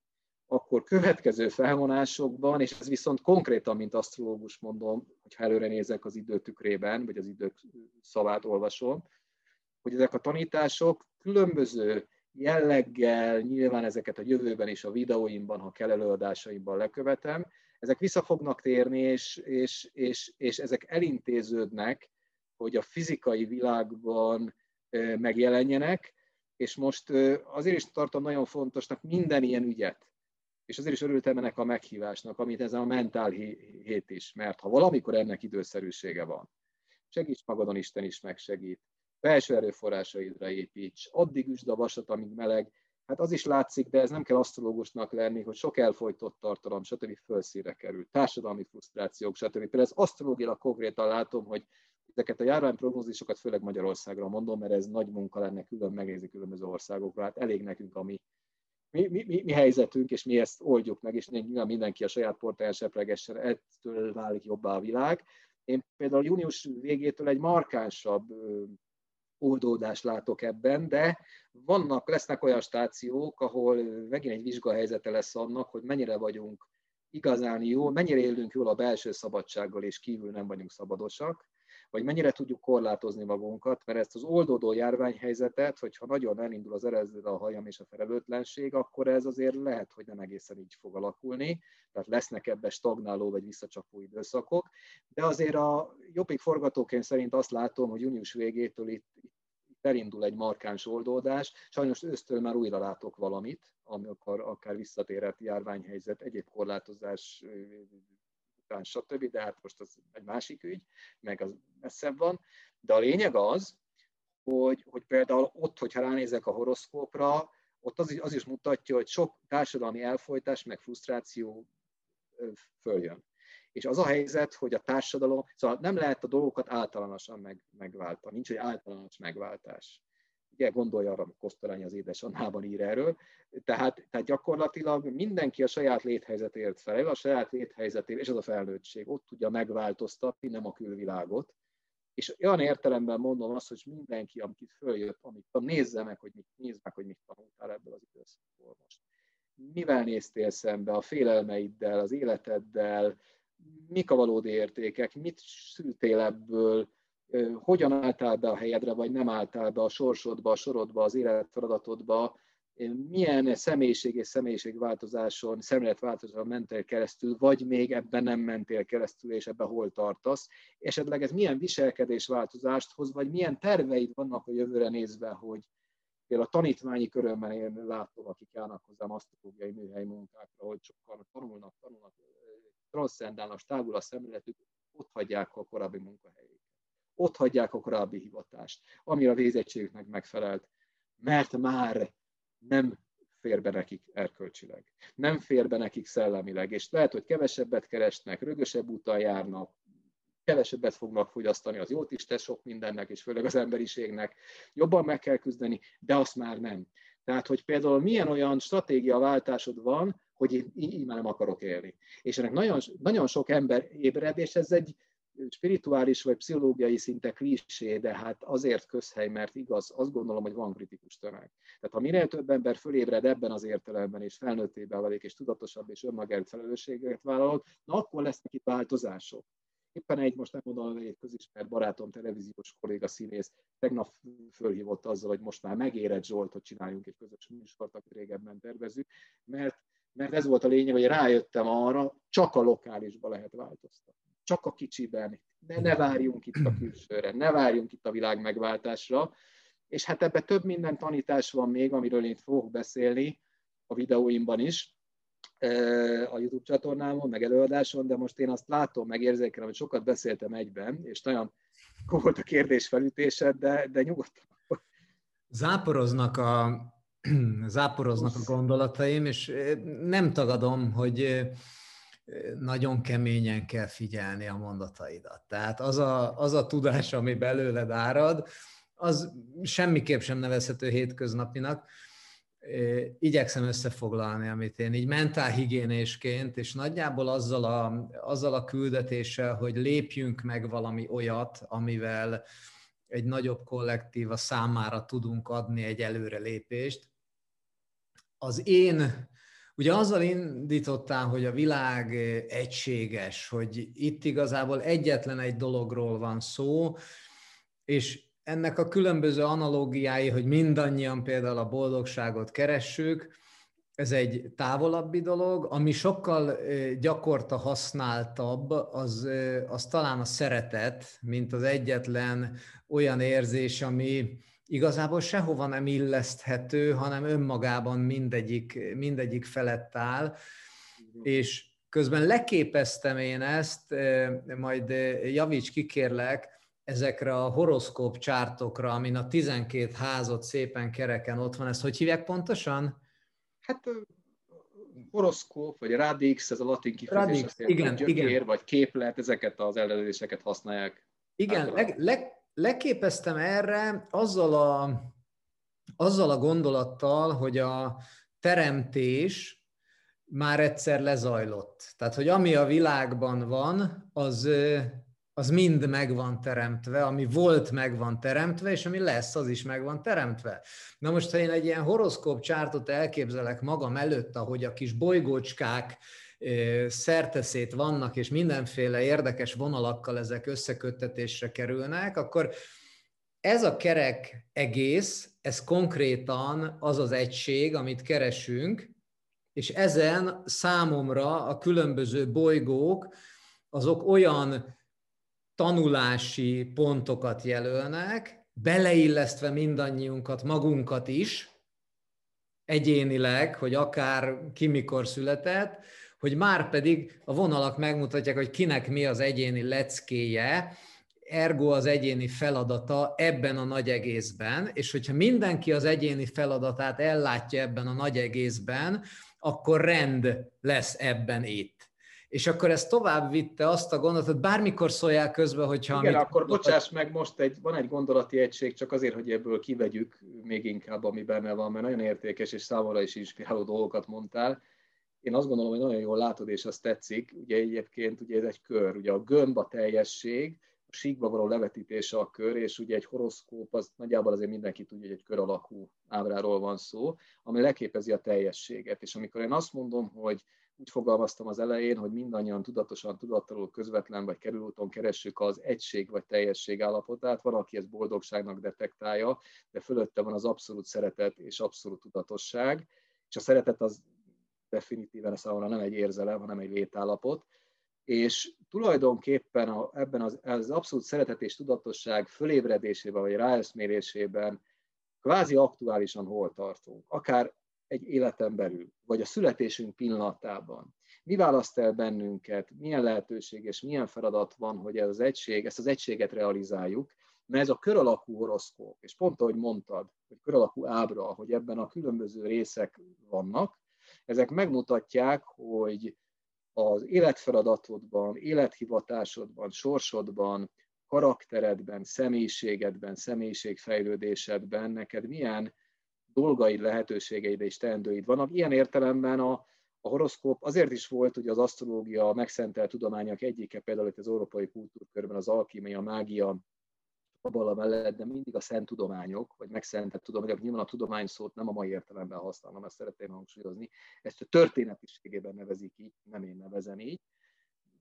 Speaker 2: akkor következő felvonásokban, és ez viszont konkrétan, mint asztrológus mondom, hogyha előre nézek az időtükrében, vagy az idők szavát olvasom, hogy ezek a tanítások különböző jelleggel, nyilván ezeket a jövőben is a videóimban, ha kell előadásaimban lekövetem, ezek vissza fognak térni, és, és, és, és ezek elintéződnek, hogy a fizikai világban megjelenjenek, és most azért is tartom nagyon fontosnak minden ilyen ügyet, és azért is örültem ennek a meghívásnak, amit ez a mentál hét is, mert ha valamikor ennek időszerűsége van, segíts magadon, Isten is megsegít, belső erőforrásaidra építs, addig üsd a vasat, amíg meleg, hát az is látszik, de ez nem kell asztrológusnak lenni, hogy sok elfolytott tartalom, stb. felszíre kerül, társadalmi frusztrációk, stb. Például ez asztrológiailag konkrétan látom, hogy ezeket a járványprognózisokat főleg Magyarországra mondom, mert ez nagy munka lenne külön megnézni különböző országokra, hát elég nekünk a mi, mi, mi, mi, mi helyzetünk, és mi ezt oldjuk meg, és nyilván mindenki a saját portáján sepregessen, ettől válik jobbá a világ. Én például június végétől egy markánsabb oldódást látok ebben, de vannak, lesznek olyan stációk, ahol megint egy vizsgahelyzete lesz annak, hogy mennyire vagyunk igazán jó, mennyire élünk jól a belső szabadsággal, és kívül nem vagyunk szabadosak, vagy mennyire tudjuk korlátozni magunkat, mert ezt az oldódó járványhelyzetet, hogyha nagyon elindul az erezdő a hajam és a felelőtlenség, akkor ez azért lehet, hogy nem egészen így fog alakulni, tehát lesznek ebbe stagnáló vagy visszacsapó időszakok, de azért a jobbik forgatóként szerint azt látom, hogy június végétől itt, itt elindul egy markáns oldódás. Sajnos ősztől már újra látok valamit, amikor akár visszatérhet járványhelyzet, egyéb korlátozás után, stb. De hát most az egy másik ügy, meg az messzebb van. De a lényeg az, hogy, hogy például ott, hogyha ránézek a horoszkópra, ott az, az is mutatja, hogy sok társadalmi elfolytás, meg frusztráció följön. És az a helyzet, hogy a társadalom, szóval nem lehet a dolgokat általánosan meg, megváltani, nincs egy általános megváltás. Ugye gondolja arra, hogy Kosztolány az édesanyában ír erről. Tehát, tehát gyakorlatilag mindenki a saját léthelyzetért felel, a saját léthelyzetért, és az a felnőttség ott tudja megváltoztatni, nem a külvilágot. És olyan értelemben mondom azt, hogy mindenki, amit följött, amit nézze meg, hogy mit, nézd meg, hogy mit tanultál ebből az időszakból most. Mivel néztél szembe a félelmeiddel, az életeddel, mik a valódi értékek, mit szültél ebből, hogyan álltál be a helyedre, vagy nem álltál be a sorsodba, a sorodba, az életfeladatodba, milyen személyiség és személyiségváltozáson, szemléletváltozáson mentél keresztül, vagy még ebben nem mentél keresztül, és ebben hol tartasz. Esetleg ez milyen viselkedésváltozást hoz, vagy milyen terveid vannak a jövőre nézve, hogy például a tanítványi körömben én látom, akik járnak hozzám asztrológiai műhely munkákra, hogy sokan tanulnak, tanulnak, transzcendálnak, tágul a szemléletük, ott hagyják a korábbi munkahelyét ott hagyják a korábbi hivatást, ami a végzettségüknek megfelelt, mert már nem fér be nekik erkölcsileg, nem fér be nekik szellemileg, és lehet, hogy kevesebbet keresnek, rögösebb úton járnak, kevesebbet fognak fogyasztani, az jót is tesz sok mindennek, és főleg az emberiségnek, jobban meg kell küzdeni, de azt már nem. Tehát, hogy például milyen olyan stratégiaváltásod van, hogy én így már nem akarok élni. És ennek nagyon, nagyon sok ember ébred, és ez egy, spirituális vagy pszichológiai szinte klisé, de hát azért közhely, mert igaz, azt gondolom, hogy van kritikus tömeg. Tehát ha minél több ember fölébred ebben az értelemben, és felnőttébe válik, és tudatosabb, és önmagáért felelősséget vállal, na akkor lesznek itt változások. Éppen egy, most nem mondom, egy közismert barátom, televíziós kolléga színész tegnap fölhívott azzal, hogy most már megérett Zsolt, hogy csináljunk egy közös műsort, amit régebben tervezünk, mert, mert ez volt a lényeg, hogy rájöttem arra, csak a lokálisba lehet változtatni csak a kicsiben, ne, ne várjunk itt a külsőre, ne várjunk itt a világ megváltásra, és hát ebbe több minden tanítás van még, amiről én fogok beszélni a videóimban is, a YouTube csatornámon, meg előadáson, de most én azt látom, megérzékelem, hogy sokat beszéltem egyben, és nagyon volt a kérdés felütésed, de, de nyugodtan.
Speaker 1: Záporoznak a, záporoznak a gondolataim, és nem tagadom, hogy nagyon keményen kell figyelni a mondataidat. Tehát az a, az a tudás, ami belőled árad, az semmiképp sem nevezhető hétköznapinak. igyekszem összefoglalni, amit én így mentálhigiénésként, és nagyjából azzal a, azzal a küldetéssel, hogy lépjünk meg valami olyat, amivel egy nagyobb kollektíva számára tudunk adni egy előrelépést. Az én, ugye azzal indítottál, hogy a világ egységes, hogy itt igazából egyetlen egy dologról van szó, és ennek a különböző analógiái, hogy mindannyian például a boldogságot keressük, ez egy távolabbi dolog, ami sokkal gyakorta használtabb, az, az talán a szeretet, mint az egyetlen olyan érzés, ami igazából sehova nem illeszthető, hanem önmagában mindegyik, mindegyik felett áll, és közben leképeztem én ezt, majd javíts kikérlek, ezekre a horoszkóp csártokra, amin a 12 házot szépen kereken ott van, ezt hogy hívják pontosan?
Speaker 2: Hát horoszkóp, vagy radix, ez a latin kifejezés,
Speaker 1: radix, igen, gyökér,
Speaker 2: igen. vagy képlet, ezeket az ellenőrzéseket használják.
Speaker 1: Igen, le, le, leképeztem erre azzal a, azzal a gondolattal, hogy a teremtés már egyszer lezajlott. Tehát, hogy ami a világban van, az az mind meg van teremtve, ami volt meg van teremtve, és ami lesz, az is meg van teremtve. Na most, ha én egy ilyen horoszkóp csártot elképzelek magam előtt, ahogy a kis bolygócskák szerteszét vannak, és mindenféle érdekes vonalakkal ezek összeköttetésre kerülnek, akkor ez a kerek egész, ez konkrétan az az egység, amit keresünk, és ezen számomra a különböző bolygók, azok olyan tanulási pontokat jelölnek, beleillesztve mindannyiunkat, magunkat is, egyénileg, hogy akár ki mikor született, hogy már pedig a vonalak megmutatják, hogy kinek mi az egyéni leckéje, ergo az egyéni feladata ebben a nagy egészben, és hogyha mindenki az egyéni feladatát ellátja ebben a nagy egészben, akkor rend lesz ebben itt és akkor ez tovább vitte azt a gondolatot, bármikor szólják közben, hogyha...
Speaker 2: Igen, amit akkor gondolat... bocsáss meg, most egy, van egy gondolati egység, csak azért, hogy ebből kivegyük még inkább, ami benne van, mert nagyon értékes és számomra is inspiráló dolgokat mondtál. Én azt gondolom, hogy nagyon jól látod, és azt tetszik. Ugye egyébként ugye ez egy kör, ugye a gömb a teljesség, a síkba való levetítése a kör, és ugye egy horoszkóp, az nagyjából azért mindenki tudja, hogy egy kör alakú ábráról van szó, ami leképezi a teljességet. És amikor én azt mondom, hogy úgy fogalmaztam az elején, hogy mindannyian tudatosan, tudattalul, közvetlen vagy kerülúton keressük az egység vagy teljesség állapotát. Van, aki ezt boldogságnak detektálja, de fölötte van az abszolút szeretet és abszolút tudatosság, és a szeretet az definitíven számomra nem egy érzelem, hanem egy létállapot, és tulajdonképpen a, ebben az, az abszolút szeretet és tudatosság fölébredésében vagy ráeszmélésében kvázi aktuálisan hol tartunk. Akár egy életen belül, vagy a születésünk pillanatában. Mi választ el bennünket, milyen lehetőség és milyen feladat van, hogy ez az egység, ezt az egységet realizáljuk, mert ez a kör alakú horoszkóp, és pont ahogy mondtad, hogy kör alakú ábra, hogy ebben a különböző részek vannak, ezek megmutatják, hogy az életfeladatodban, élethivatásodban, sorsodban, karakteredben, személyiségedben, személyiségfejlődésedben neked milyen dolgaid, lehetőségeid és teendőid vannak. Ilyen értelemben a, a horoszkóp azért is volt, hogy az asztrológia megszentelt tudományok egyike, például itt az európai kultúrkörben az alkímia, a mágia, a bala mellett, de mindig a szent tudományok, vagy megszentett tudományok, nyilván a tudomány szót nem a mai értelemben használom, ezt szeretném hangsúlyozni, ezt a történetiségében nevezik így, nem én nevezem így,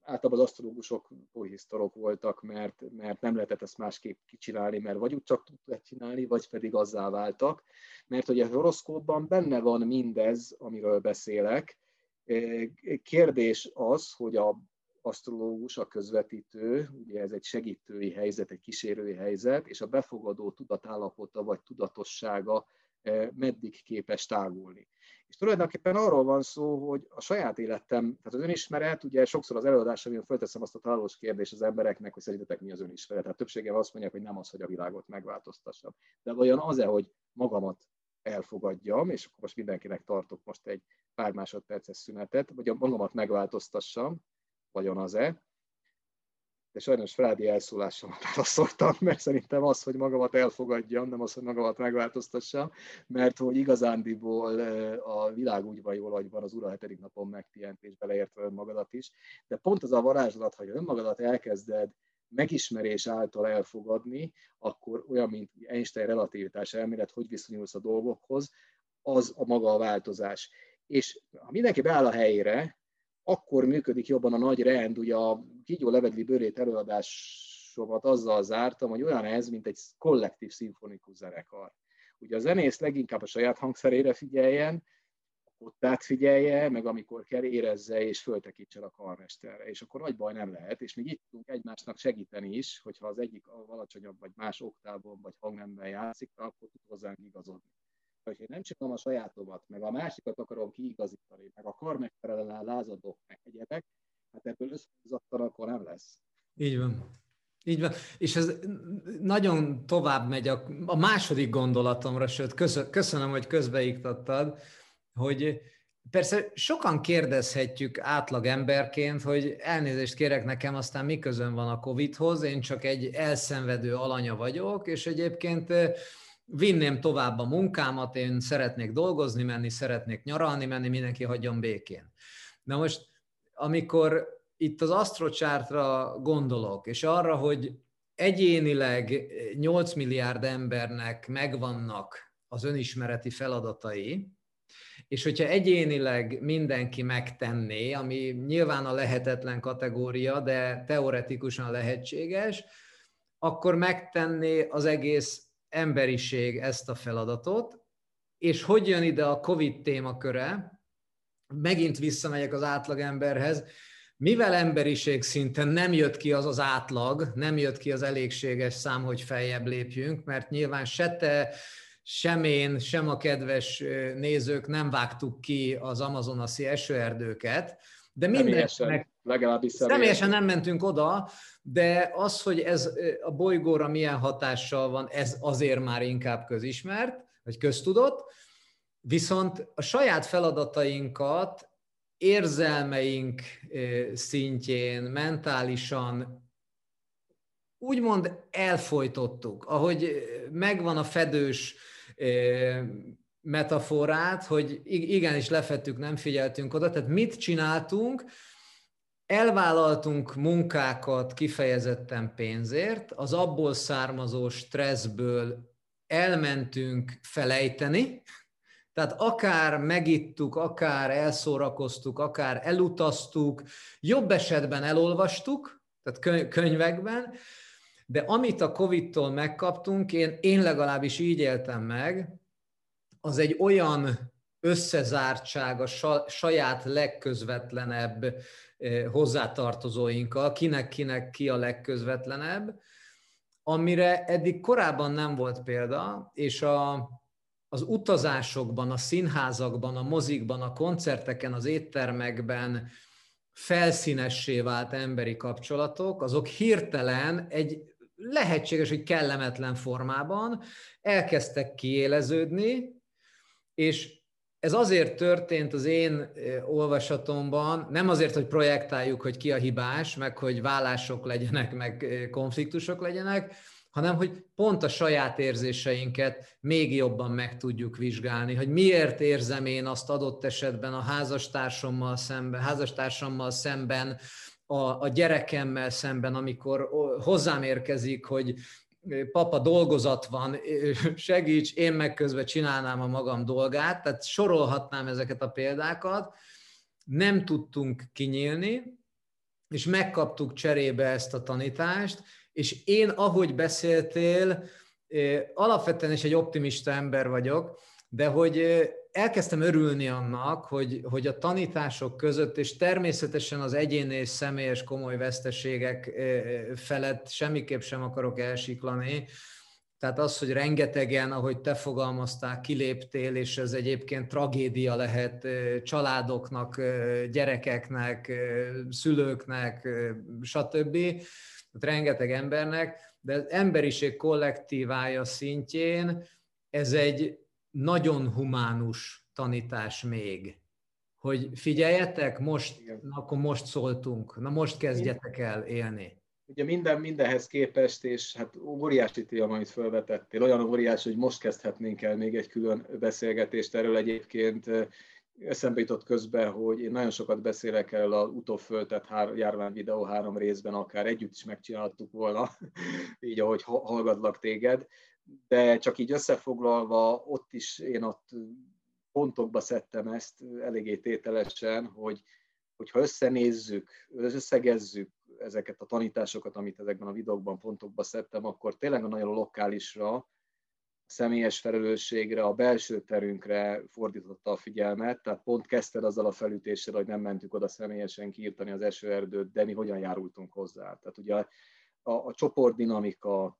Speaker 2: általában az asztrológusok pohisztorok voltak, mert, mert nem lehetett ezt másképp kicsinálni, mert vagy úgy csak tudták csinálni, vagy pedig azzá váltak. Mert hogy a horoszkópban benne van mindez, amiről beszélek. Kérdés az, hogy a asztrológus, a közvetítő, ugye ez egy segítői helyzet, egy kísérői helyzet, és a befogadó tudatállapota vagy tudatossága meddig képes tágulni. És tulajdonképpen arról van szó, hogy a saját életem, tehát az önismeret, ugye sokszor az előadásomon fölteszem azt a találós kérdést az embereknek, hogy szerintetek mi az önismeret. Tehát többsége azt mondják, hogy nem az, hogy a világot megváltoztassam. De vajon az-e, hogy magamat elfogadjam, és akkor most mindenkinek tartok most egy pár másodperces szünetet, vagy a magamat megváltoztassam, vajon az-e, de sajnos Frádi elszólásomat válaszoltam, mert szerintem az, hogy magamat elfogadjam, nem az, hogy magamat megváltoztassam, mert hogy igazándiból a világ úgy van jól, hogy van az ura hetedik napon megpihent, és beleértve önmagadat is, de pont az a varázslat, hogy önmagadat elkezded megismerés által elfogadni, akkor olyan, mint Einstein relativitás elmélet, hogy viszonyulsz a dolgokhoz, az a maga a változás. És ha mindenki beáll a helyére, akkor működik jobban a nagy rend. Ugye a Kígyó Levedli bőrét előadásomat azzal zártam, hogy olyan ez, mint egy kollektív szimfonikus zenekar. Ugye a zenész leginkább a saját hangszerére figyeljen, ott figyelje, meg amikor kell érezze és föltekítsen a karmesterre, és akkor nagy baj nem lehet, és még itt tudunk egymásnak segíteni is, hogyha az egyik alacsonyabb vagy más oktávon vagy hangnemben játszik, akkor tud hozzánk igazodni hogyha én nem csinálom a sajátomat, meg a másikat akarom kiigazítani, meg a karmegfelelően lázadok, meg egyebek, hát ebből összehozattan akkor nem lesz.
Speaker 1: Így van. Így van. És ez nagyon tovább megy a, a második gondolatomra, sőt, köszönöm, hogy közbeiktattad, hogy persze sokan kérdezhetjük átlag emberként, hogy elnézést kérek nekem, aztán mi közön van a Covid-hoz, én csak egy elszenvedő alanya vagyok, és egyébként vinném tovább a munkámat, én szeretnék dolgozni menni, szeretnék nyaralni menni, mindenki hagyjon békén. Na most, amikor itt az asztrocsártra gondolok, és arra, hogy egyénileg 8 milliárd embernek megvannak az önismereti feladatai, és hogyha egyénileg mindenki megtenné, ami nyilván a lehetetlen kategória, de teoretikusan lehetséges, akkor megtenné az egész emberiség ezt a feladatot, és hogy jön ide a COVID témaköre, megint visszamegyek az átlagemberhez, mivel emberiség szinten nem jött ki az az átlag, nem jött ki az elégséges szám, hogy feljebb lépjünk, mert nyilván se te, sem én, sem a kedves nézők nem vágtuk ki az amazonaszi esőerdőket, de mindenkinek...
Speaker 2: Legalábbis
Speaker 1: személyesen. Nem mentünk oda, de az, hogy ez a bolygóra milyen hatással van, ez azért már inkább közismert, vagy köztudott, viszont a saját feladatainkat érzelmeink szintjén, mentálisan úgymond elfolytottuk, ahogy megvan a fedős metaforát, hogy igenis lefettük, nem figyeltünk oda, tehát mit csináltunk, elvállaltunk munkákat kifejezetten pénzért, az abból származó stresszből elmentünk felejteni, tehát akár megittuk, akár elszórakoztuk, akár elutaztuk, jobb esetben elolvastuk, tehát könyvekben, de amit a Covid-tól megkaptunk, én, én legalábbis így éltem meg, az egy olyan összezártság a saját legközvetlenebb hozzátartozóinkkal, kinek-kinek ki a legközvetlenebb, amire eddig korábban nem volt példa, és a, az utazásokban, a színházakban, a mozikban, a koncerteken, az éttermekben felszínessé vált emberi kapcsolatok, azok hirtelen egy lehetséges, hogy kellemetlen formában elkezdtek kiéleződni, és ez azért történt az én olvasatomban, nem azért, hogy projektáljuk, hogy ki a hibás, meg hogy vállások legyenek, meg konfliktusok legyenek, hanem hogy pont a saját érzéseinket még jobban meg tudjuk vizsgálni, hogy miért érzem én azt adott esetben a házastársammal szemben, házastársammal szemben, a, a gyerekemmel szemben, amikor hozzám érkezik, hogy papa dolgozat van, segíts, én meg közben csinálnám a magam dolgát, tehát sorolhatnám ezeket a példákat, nem tudtunk kinyílni, és megkaptuk cserébe ezt a tanítást, és én, ahogy beszéltél, alapvetően is egy optimista ember vagyok, de hogy elkezdtem örülni annak, hogy, hogy a tanítások között, és természetesen az egyéni és személyes komoly veszteségek felett semmiképp sem akarok elsiklani, tehát az, hogy rengetegen, ahogy te fogalmaztál, kiléptél, és ez egyébként tragédia lehet családoknak, gyerekeknek, szülőknek, stb. Tehát rengeteg embernek, de az emberiség kollektívája szintjén ez egy nagyon humánus tanítás még, hogy figyeljetek, most, na, akkor most szóltunk, na most kezdjetek el élni.
Speaker 2: ugye minden mindenhez képest, és hát óriási téma, amit felvetettél, olyan óriási, hogy most kezdhetnénk el még egy külön beszélgetést erről egyébként. Eszembe jutott közben, hogy én nagyon sokat beszélek el a utóföltett járvány videó három részben, akár. Együtt is megcsináltuk volna, így ahogy hallgatlak téged, de csak így összefoglalva, ott is én ott pontokba szedtem ezt eléggé tételesen, hogy hogyha összenézzük, összegezzük ezeket a tanításokat, amit ezekben a videókban pontokba szedtem, akkor tényleg a nagyon lokálisra, a személyes felelősségre, a belső terünkre fordította a figyelmet, tehát pont kezdted azzal a felütéssel, hogy nem mentük oda személyesen kiírtani az esőerdőt, de mi hogyan járultunk hozzá. Tehát ugye a, a, a csoportdinamika,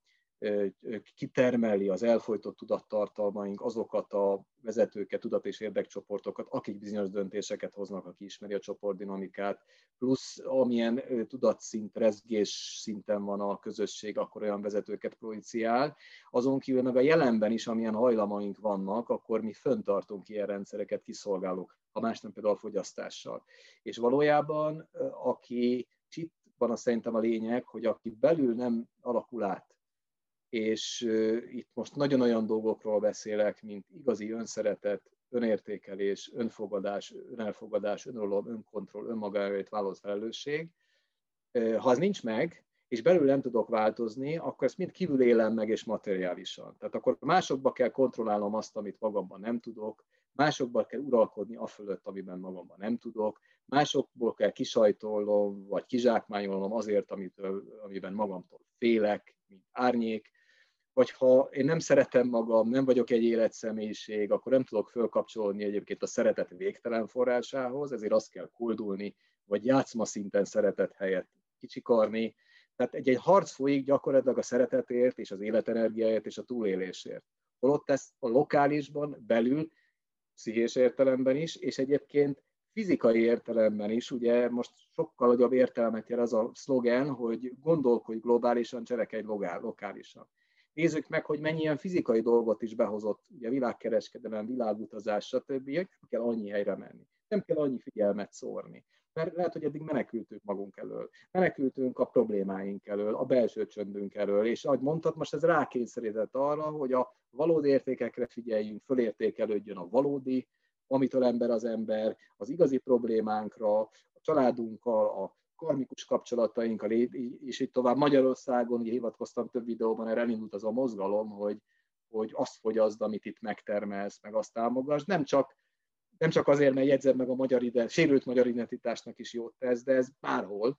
Speaker 2: kitermeli az elfolytott tudattartalmaink azokat a vezetőket, tudat és érdekcsoportokat, akik bizonyos döntéseket hoznak, aki ismeri a csoportdinamikát, plusz amilyen tudatszint, rezgés szinten van a közösség, akkor olyan vezetőket projiciál. Azon kívül meg a jelenben is, amilyen hajlamaink vannak, akkor mi föntartunk ilyen rendszereket, kiszolgálunk, ha más nem például a fogyasztással. És valójában, aki itt van a szerintem a lényeg, hogy aki belül nem alakul át és itt most nagyon olyan dolgokról beszélek, mint igazi önszeretet, önértékelés, önfogadás, önelfogadás, önrólom, önkontroll, önmagáért vállalt felelősség. Ha az nincs meg, és belül nem tudok változni, akkor ezt mind kívül élem meg, és materiálisan. Tehát akkor másokba kell kontrollálnom azt, amit magamban nem tudok, másokban kell uralkodni a fölött, amiben magamban nem tudok, másokból kell kisajtolnom, vagy kizsákmányolnom azért, amit, amiben magamtól félek, mint árnyék, vagy ha én nem szeretem magam, nem vagyok egy életszemélyiség, akkor nem tudok fölkapcsolódni egyébként a szeretet végtelen forrásához, ezért azt kell koldulni, vagy játszma szinten szeretet helyett kicsikarni. Tehát egy, egy harc folyik gyakorlatilag a szeretetért és az életenergiáért és a túlélésért. Holott ez a lokálisban, belül, pszichés értelemben is, és egyébként fizikai értelemben is, ugye most sokkal nagyobb értelmet jel az a szlogen, hogy gondolkodj globálisan, cselekedj lokálisan. Nézzük meg, hogy mennyi ilyen fizikai dolgot is behozott, ugye világkereskedelem, világutazás, stb. Nem kell annyi helyre menni. Nem kell annyi figyelmet szórni. Mert lehet, hogy eddig menekültünk magunk elől. Menekültünk a problémáink elől, a belső csöndünk elől, és ahogy mondtad, most ez rákényszerített arra, hogy a valódi értékekre figyeljünk, fölértékelődjön a valódi, amitől ember az ember, az igazi problémánkra, a családunkkal, a karmikus kapcsolataink, és így tovább. Magyarországon, ugye hivatkoztam több videóban, erre elindult az a mozgalom, hogy, hogy azt fogyaszd, amit itt megtermelsz, meg azt támogass. Nem csak, nem csak azért, mert jegyzed meg a magyar ide, sérült magyar identitásnak is jót tesz, de ez bárhol.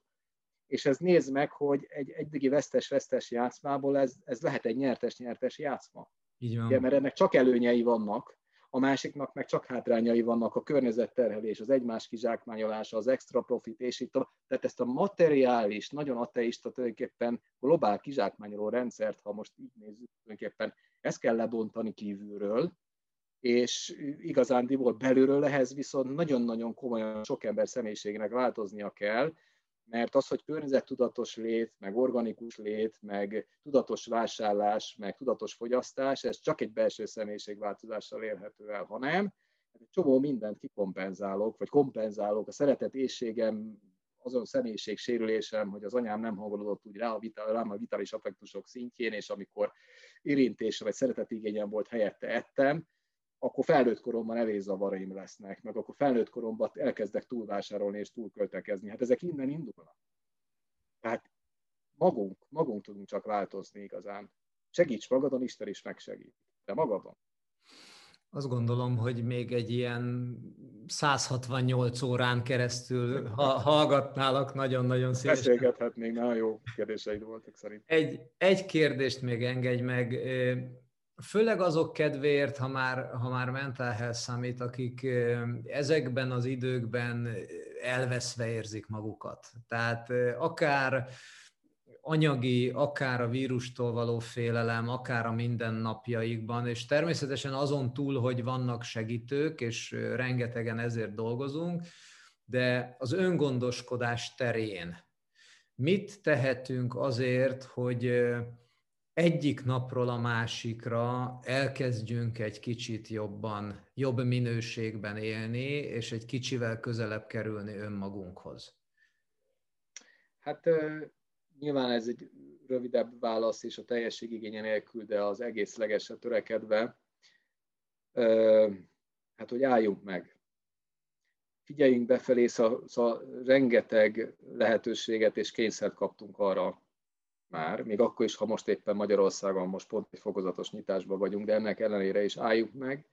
Speaker 2: És ez nézd meg, hogy egy eddigi vesztes-vesztes játszmából ez, ez lehet egy nyertes-nyertes játszma. Így van. Ugye, mert ennek csak előnyei vannak, a másiknak meg csak hátrányai vannak, a környezetterhelés, az egymás kizsákmányolása, az extra profit, és itt tovább. Tehát ezt a materiális, nagyon ateista tulajdonképpen globál kizsákmányoló rendszert, ha most így nézzük, tulajdonképpen ezt kell lebontani kívülről, és igazándiból belülről ehhez viszont nagyon-nagyon komolyan sok ember személyiségének változnia kell, mert az, hogy környezettudatos lét, meg organikus lét, meg tudatos vásárlás, meg tudatos fogyasztás, ez csak egy belső személyiségváltozással érhető el, ha nem, egy csomó mindent kikompenzálok, vagy kompenzálok, a szeretet éjségem, azon személyiség sérülésem, hogy az anyám nem hangolódott úgy rá a, vital, rám a vitális affektusok szintjén, és amikor érintése vagy szeretetigényem volt, helyette ettem, akkor felnőtt koromban evészavaraim lesznek, meg akkor felnőtt koromban elkezdek túlvásárolni és túlköltekezni. Hát ezek innen indulnak. Tehát magunk, magunk tudunk csak változni igazán. Segíts magadon, Isten is megsegít. De magadon.
Speaker 1: Azt gondolom, hogy még egy ilyen 168 órán keresztül ha, hallgatnálak nagyon-nagyon szívesen.
Speaker 2: Beszélgethetnénk, nagyon jó kérdéseid voltak szerint.
Speaker 1: Egy, egy kérdést még engedj meg főleg azok kedvéért, ha már, ha már Mental Health Summit, akik ezekben az időkben elveszve érzik magukat. Tehát akár anyagi, akár a vírustól való félelem, akár a mindennapjaikban, és természetesen azon túl, hogy vannak segítők, és rengetegen ezért dolgozunk, de az öngondoskodás terén mit tehetünk azért, hogy egyik napról a másikra elkezdjünk egy kicsit jobban, jobb minőségben élni, és egy kicsivel közelebb kerülni önmagunkhoz?
Speaker 2: Hát nyilván ez egy rövidebb válasz és a teljesség igénye nélkül, de az egészlegesre törekedve, hát hogy álljunk meg. Figyeljünk befelé, szóval, szóval rengeteg lehetőséget és kényszert kaptunk arra már, még akkor is, ha most éppen Magyarországon most pont egy fokozatos nyitásban vagyunk, de ennek ellenére is álljuk meg,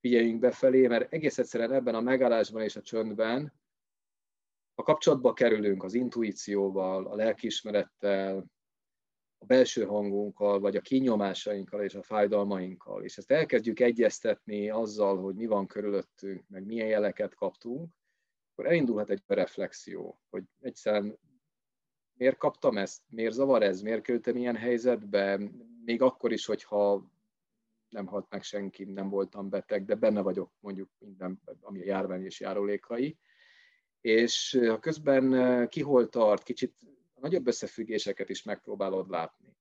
Speaker 2: figyeljünk befelé, mert egész egyszerűen ebben a megállásban és a csöndben a kapcsolatba kerülünk az intuícióval, a lelkiismerettel, a belső hangunkkal, vagy a kinyomásainkkal és a fájdalmainkkal, és ezt elkezdjük egyeztetni azzal, hogy mi van körülöttünk, meg milyen jeleket kaptunk, akkor elindulhat egy reflexió, hogy egyszerűen miért kaptam ezt, miért zavar ez, miért kerültem ilyen helyzetbe, még akkor is, hogyha nem halt meg senki, nem voltam beteg, de benne vagyok mondjuk minden, ami a járvány és járulékai. És ha közben ki hol tart, kicsit nagyobb összefüggéseket is megpróbálod látni.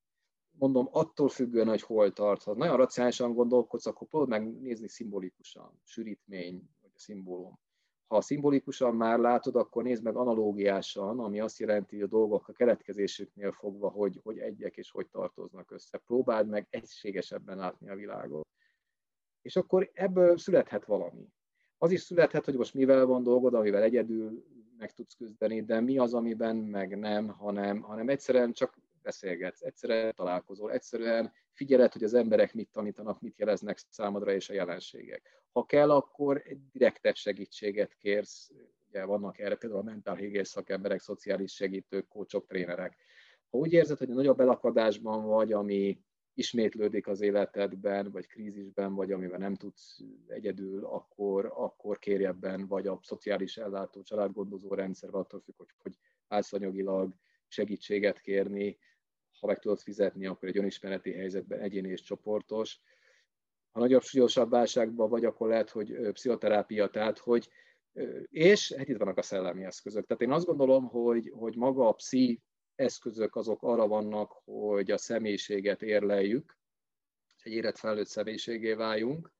Speaker 2: Mondom, attól függően, hogy hol tart. Ha nagyon racionálisan gondolkodsz, akkor próbálod megnézni szimbolikusan, sűrítmény, vagy a szimbólum. Ha szimbolikusan már látod, akkor nézd meg analógiásan, ami azt jelenti, hogy a dolgok a keletkezésüknél fogva, hogy, hogy egyek és hogy tartoznak össze. Próbáld meg egységesebben látni a világot. És akkor ebből születhet valami. Az is születhet, hogy most mivel van dolgod, amivel egyedül meg tudsz küzdeni, de mi az, amiben meg nem, hanem, hanem egyszerűen csak beszélgetsz, egyszerűen találkozol, egyszerűen figyeled, hogy az emberek mit tanítanak, mit jeleznek számodra és a jelenségek. Ha kell, akkor egy direktebb segítséget kérsz, ugye vannak erre például a mentál higiész szakemberek, szociális segítők, kócsok, trénerek. Ha úgy érzed, hogy nagyobb elakadásban vagy, ami ismétlődik az életedben, vagy krízisben, vagy amiben nem tudsz egyedül, akkor, akkor kérj ebben, vagy a szociális ellátó, családgondozó rendszer, attól függ, hogy, hogy állsz anyagilag segítséget kérni, ha meg tudod fizetni, akkor egy önismereti helyzetben egyéni és csoportos. Ha nagyobb, súlyosabb válságban vagy, akkor lehet, hogy pszichoterápia, tehát hogy és hát itt vannak a szellemi eszközök. Tehát én azt gondolom, hogy, hogy maga a pszi eszközök azok arra vannak, hogy a személyiséget érleljük, egy érett felnőtt személyiségé váljunk.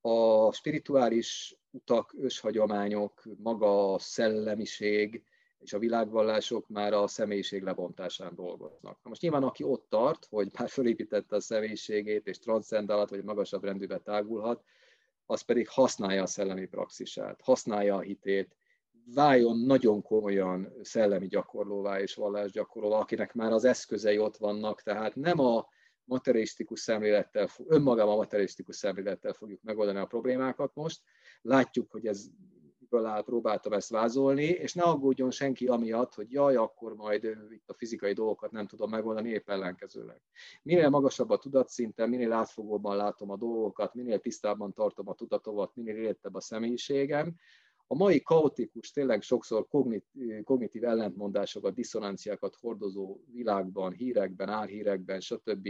Speaker 2: A spirituális utak, őshagyományok, maga a szellemiség és a világvallások már a személyiség lebontásán dolgoznak. Na most nyilván aki ott tart, hogy már fölépítette a személyiségét és transzendálat, vagy magasabb rendűbe tágulhat, az pedig használja a szellemi praxisát, használja a hitét, váljon nagyon komolyan szellemi gyakorlóvá és vallásgyakorlóvá, akinek már az eszközei ott vannak, tehát nem a materialisztikus szemlélettel, önmagában a materialisztikus szemlélettel fogjuk megoldani a problémákat most. Látjuk, hogy ez áll, próbáltam ezt vázolni, és ne aggódjon senki amiatt, hogy jaj, akkor majd itt a fizikai dolgokat nem tudom megoldani, épp ellenkezőleg. Minél magasabb a tudatszinten, minél átfogóban látom a dolgokat, minél tisztában tartom a tudatomat, minél életebb a személyiségem, a mai kaotikus, tényleg sokszor kognitív ellentmondásokat, diszonanciákat hordozó világban, hírekben, álhírekben, stb.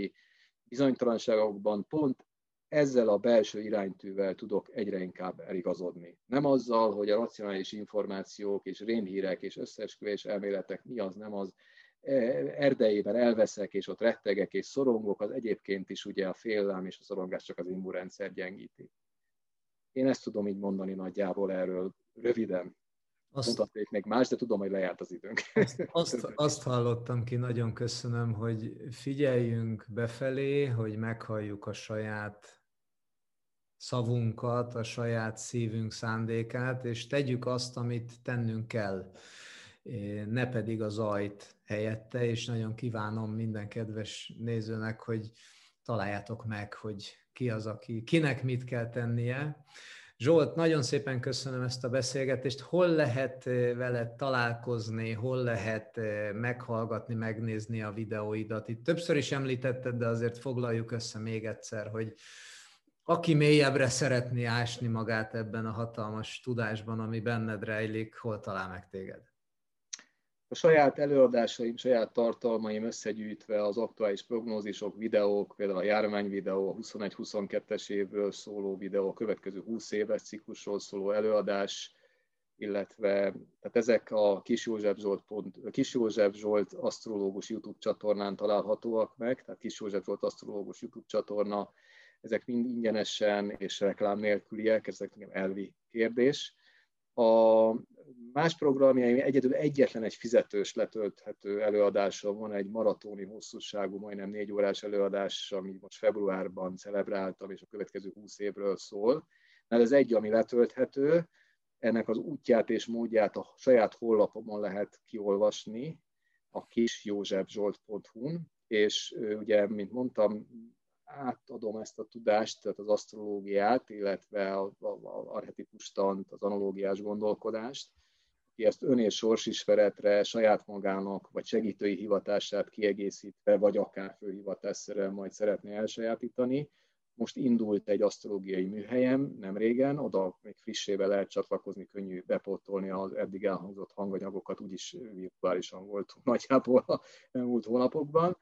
Speaker 2: bizonytalanságokban pont ezzel a belső iránytűvel tudok egyre inkább eligazodni. Nem azzal, hogy a racionális információk és rémhírek és összeesküvés elméletek mi az, nem az, e, erdejében elveszek, és ott rettegek és szorongok, az egyébként is ugye a félelem és a szorongás csak az immunrendszer gyengíti. Én ezt tudom így mondani nagyjából erről röviden. Azt, Mutatnék még más, de tudom, hogy lejárt az időnk.
Speaker 1: Azt, azt, azt hallottam ki, nagyon köszönöm, hogy figyeljünk befelé, hogy meghalljuk a saját szavunkat, a saját szívünk szándékát, és tegyük azt, amit tennünk kell, ne pedig az ajt helyette, és nagyon kívánom minden kedves nézőnek, hogy találjátok meg, hogy ki az, aki, kinek mit kell tennie, Zsolt, nagyon szépen köszönöm ezt a beszélgetést. Hol lehet eh, veled találkozni, hol lehet eh, meghallgatni, megnézni a videóidat? Itt többször is említetted, de azért foglaljuk össze még egyszer, hogy aki mélyebbre szeretné ásni magát ebben a hatalmas tudásban, ami benned rejlik, hol talál meg téged?
Speaker 2: A saját előadásaim, saját tartalmaim összegyűjtve az aktuális prognózisok, videók, például a járvány videó, a 21-22-es évről szóló videó, a következő 20 éves ciklusról szóló előadás, illetve tehát ezek a Kis József Zsolt, pont, Kis József Zsolt asztrológus YouTube csatornán találhatóak meg, tehát Kis József Zsolt asztrológus YouTube csatorna, ezek mind ingyenesen és reklám nélküliek, ezek nekem elvi kérdés. A Más programjaim egyedül egyetlen egy fizetős letölthető előadásom van, egy maratoni hosszúságú, majdnem négy órás előadás, ami most februárban celebráltam, és a következő 20 évről szól. Mert ez egy, ami letölthető, ennek az útját és módját a saját hollapomon lehet kiolvasni, a kisjózsefzsolt.hu-n, és ugye, mint mondtam, átadom ezt a tudást, tehát az asztrológiát, illetve az arhetipustant, az analógiás gondolkodást, aki ezt ön- és sorsismeretre, saját magának, vagy segítői hivatását kiegészítve, vagy akár főhivatásszerrel majd szeretné elsajátítani. Most indult egy asztrológiai műhelyem nem régen, oda még frissével lehet csatlakozni, könnyű bepótolni az eddig elhangzott hanganyagokat, úgyis virtuálisan volt nagyjából a elmúlt hónapokban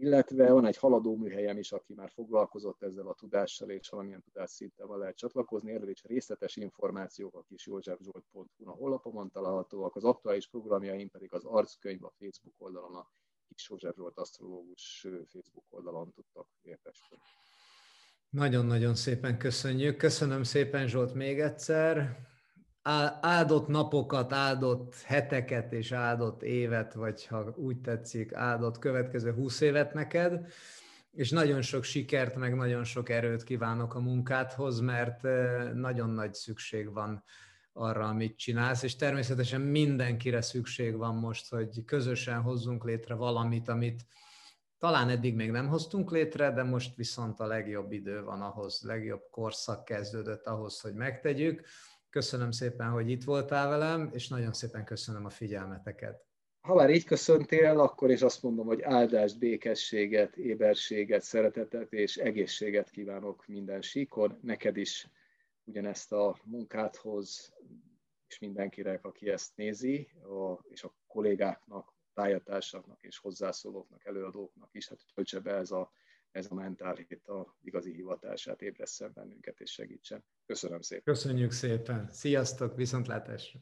Speaker 2: illetve van egy haladó műhelyem is, aki már foglalkozott ezzel a tudással, és valamilyen tudásszintával lehet csatlakozni. Erről is részletes információk a kis józsefzsolt.hu a honlapomon találhatóak, az aktuális programjaim pedig az arckönyv a Facebook oldalon, a kis József Zsolt asztrológus Facebook oldalon tudtak értesülni.
Speaker 1: Nagyon-nagyon szépen köszönjük. Köszönöm szépen Zsolt még egyszer áldott napokat, áldott heteket és áldott évet, vagy ha úgy tetszik, áldott következő húsz évet neked, és nagyon sok sikert, meg nagyon sok erőt kívánok a munkádhoz, mert nagyon nagy szükség van arra, amit csinálsz, és természetesen mindenkire szükség van most, hogy közösen hozzunk létre valamit, amit talán eddig még nem hoztunk létre, de most viszont a legjobb idő van ahhoz, legjobb korszak kezdődött ahhoz, hogy megtegyük Köszönöm szépen, hogy itt voltál velem, és nagyon szépen köszönöm a figyelmeteket.
Speaker 2: Ha már így köszöntél, akkor is azt mondom, hogy áldást, békességet, éberséget, szeretetet és egészséget kívánok minden síkon. Neked is ugyanezt a munkádhoz, és mindenkinek, aki ezt nézi, és a kollégáknak, pályatársaknak és hozzászólóknak, előadóknak is, hát töltse be ez a ez a mentálhét a igazi hivatását ébresszen bennünket és segítsen. Köszönöm szépen.
Speaker 1: Köszönjük szépen. Sziasztok, viszontlátásra.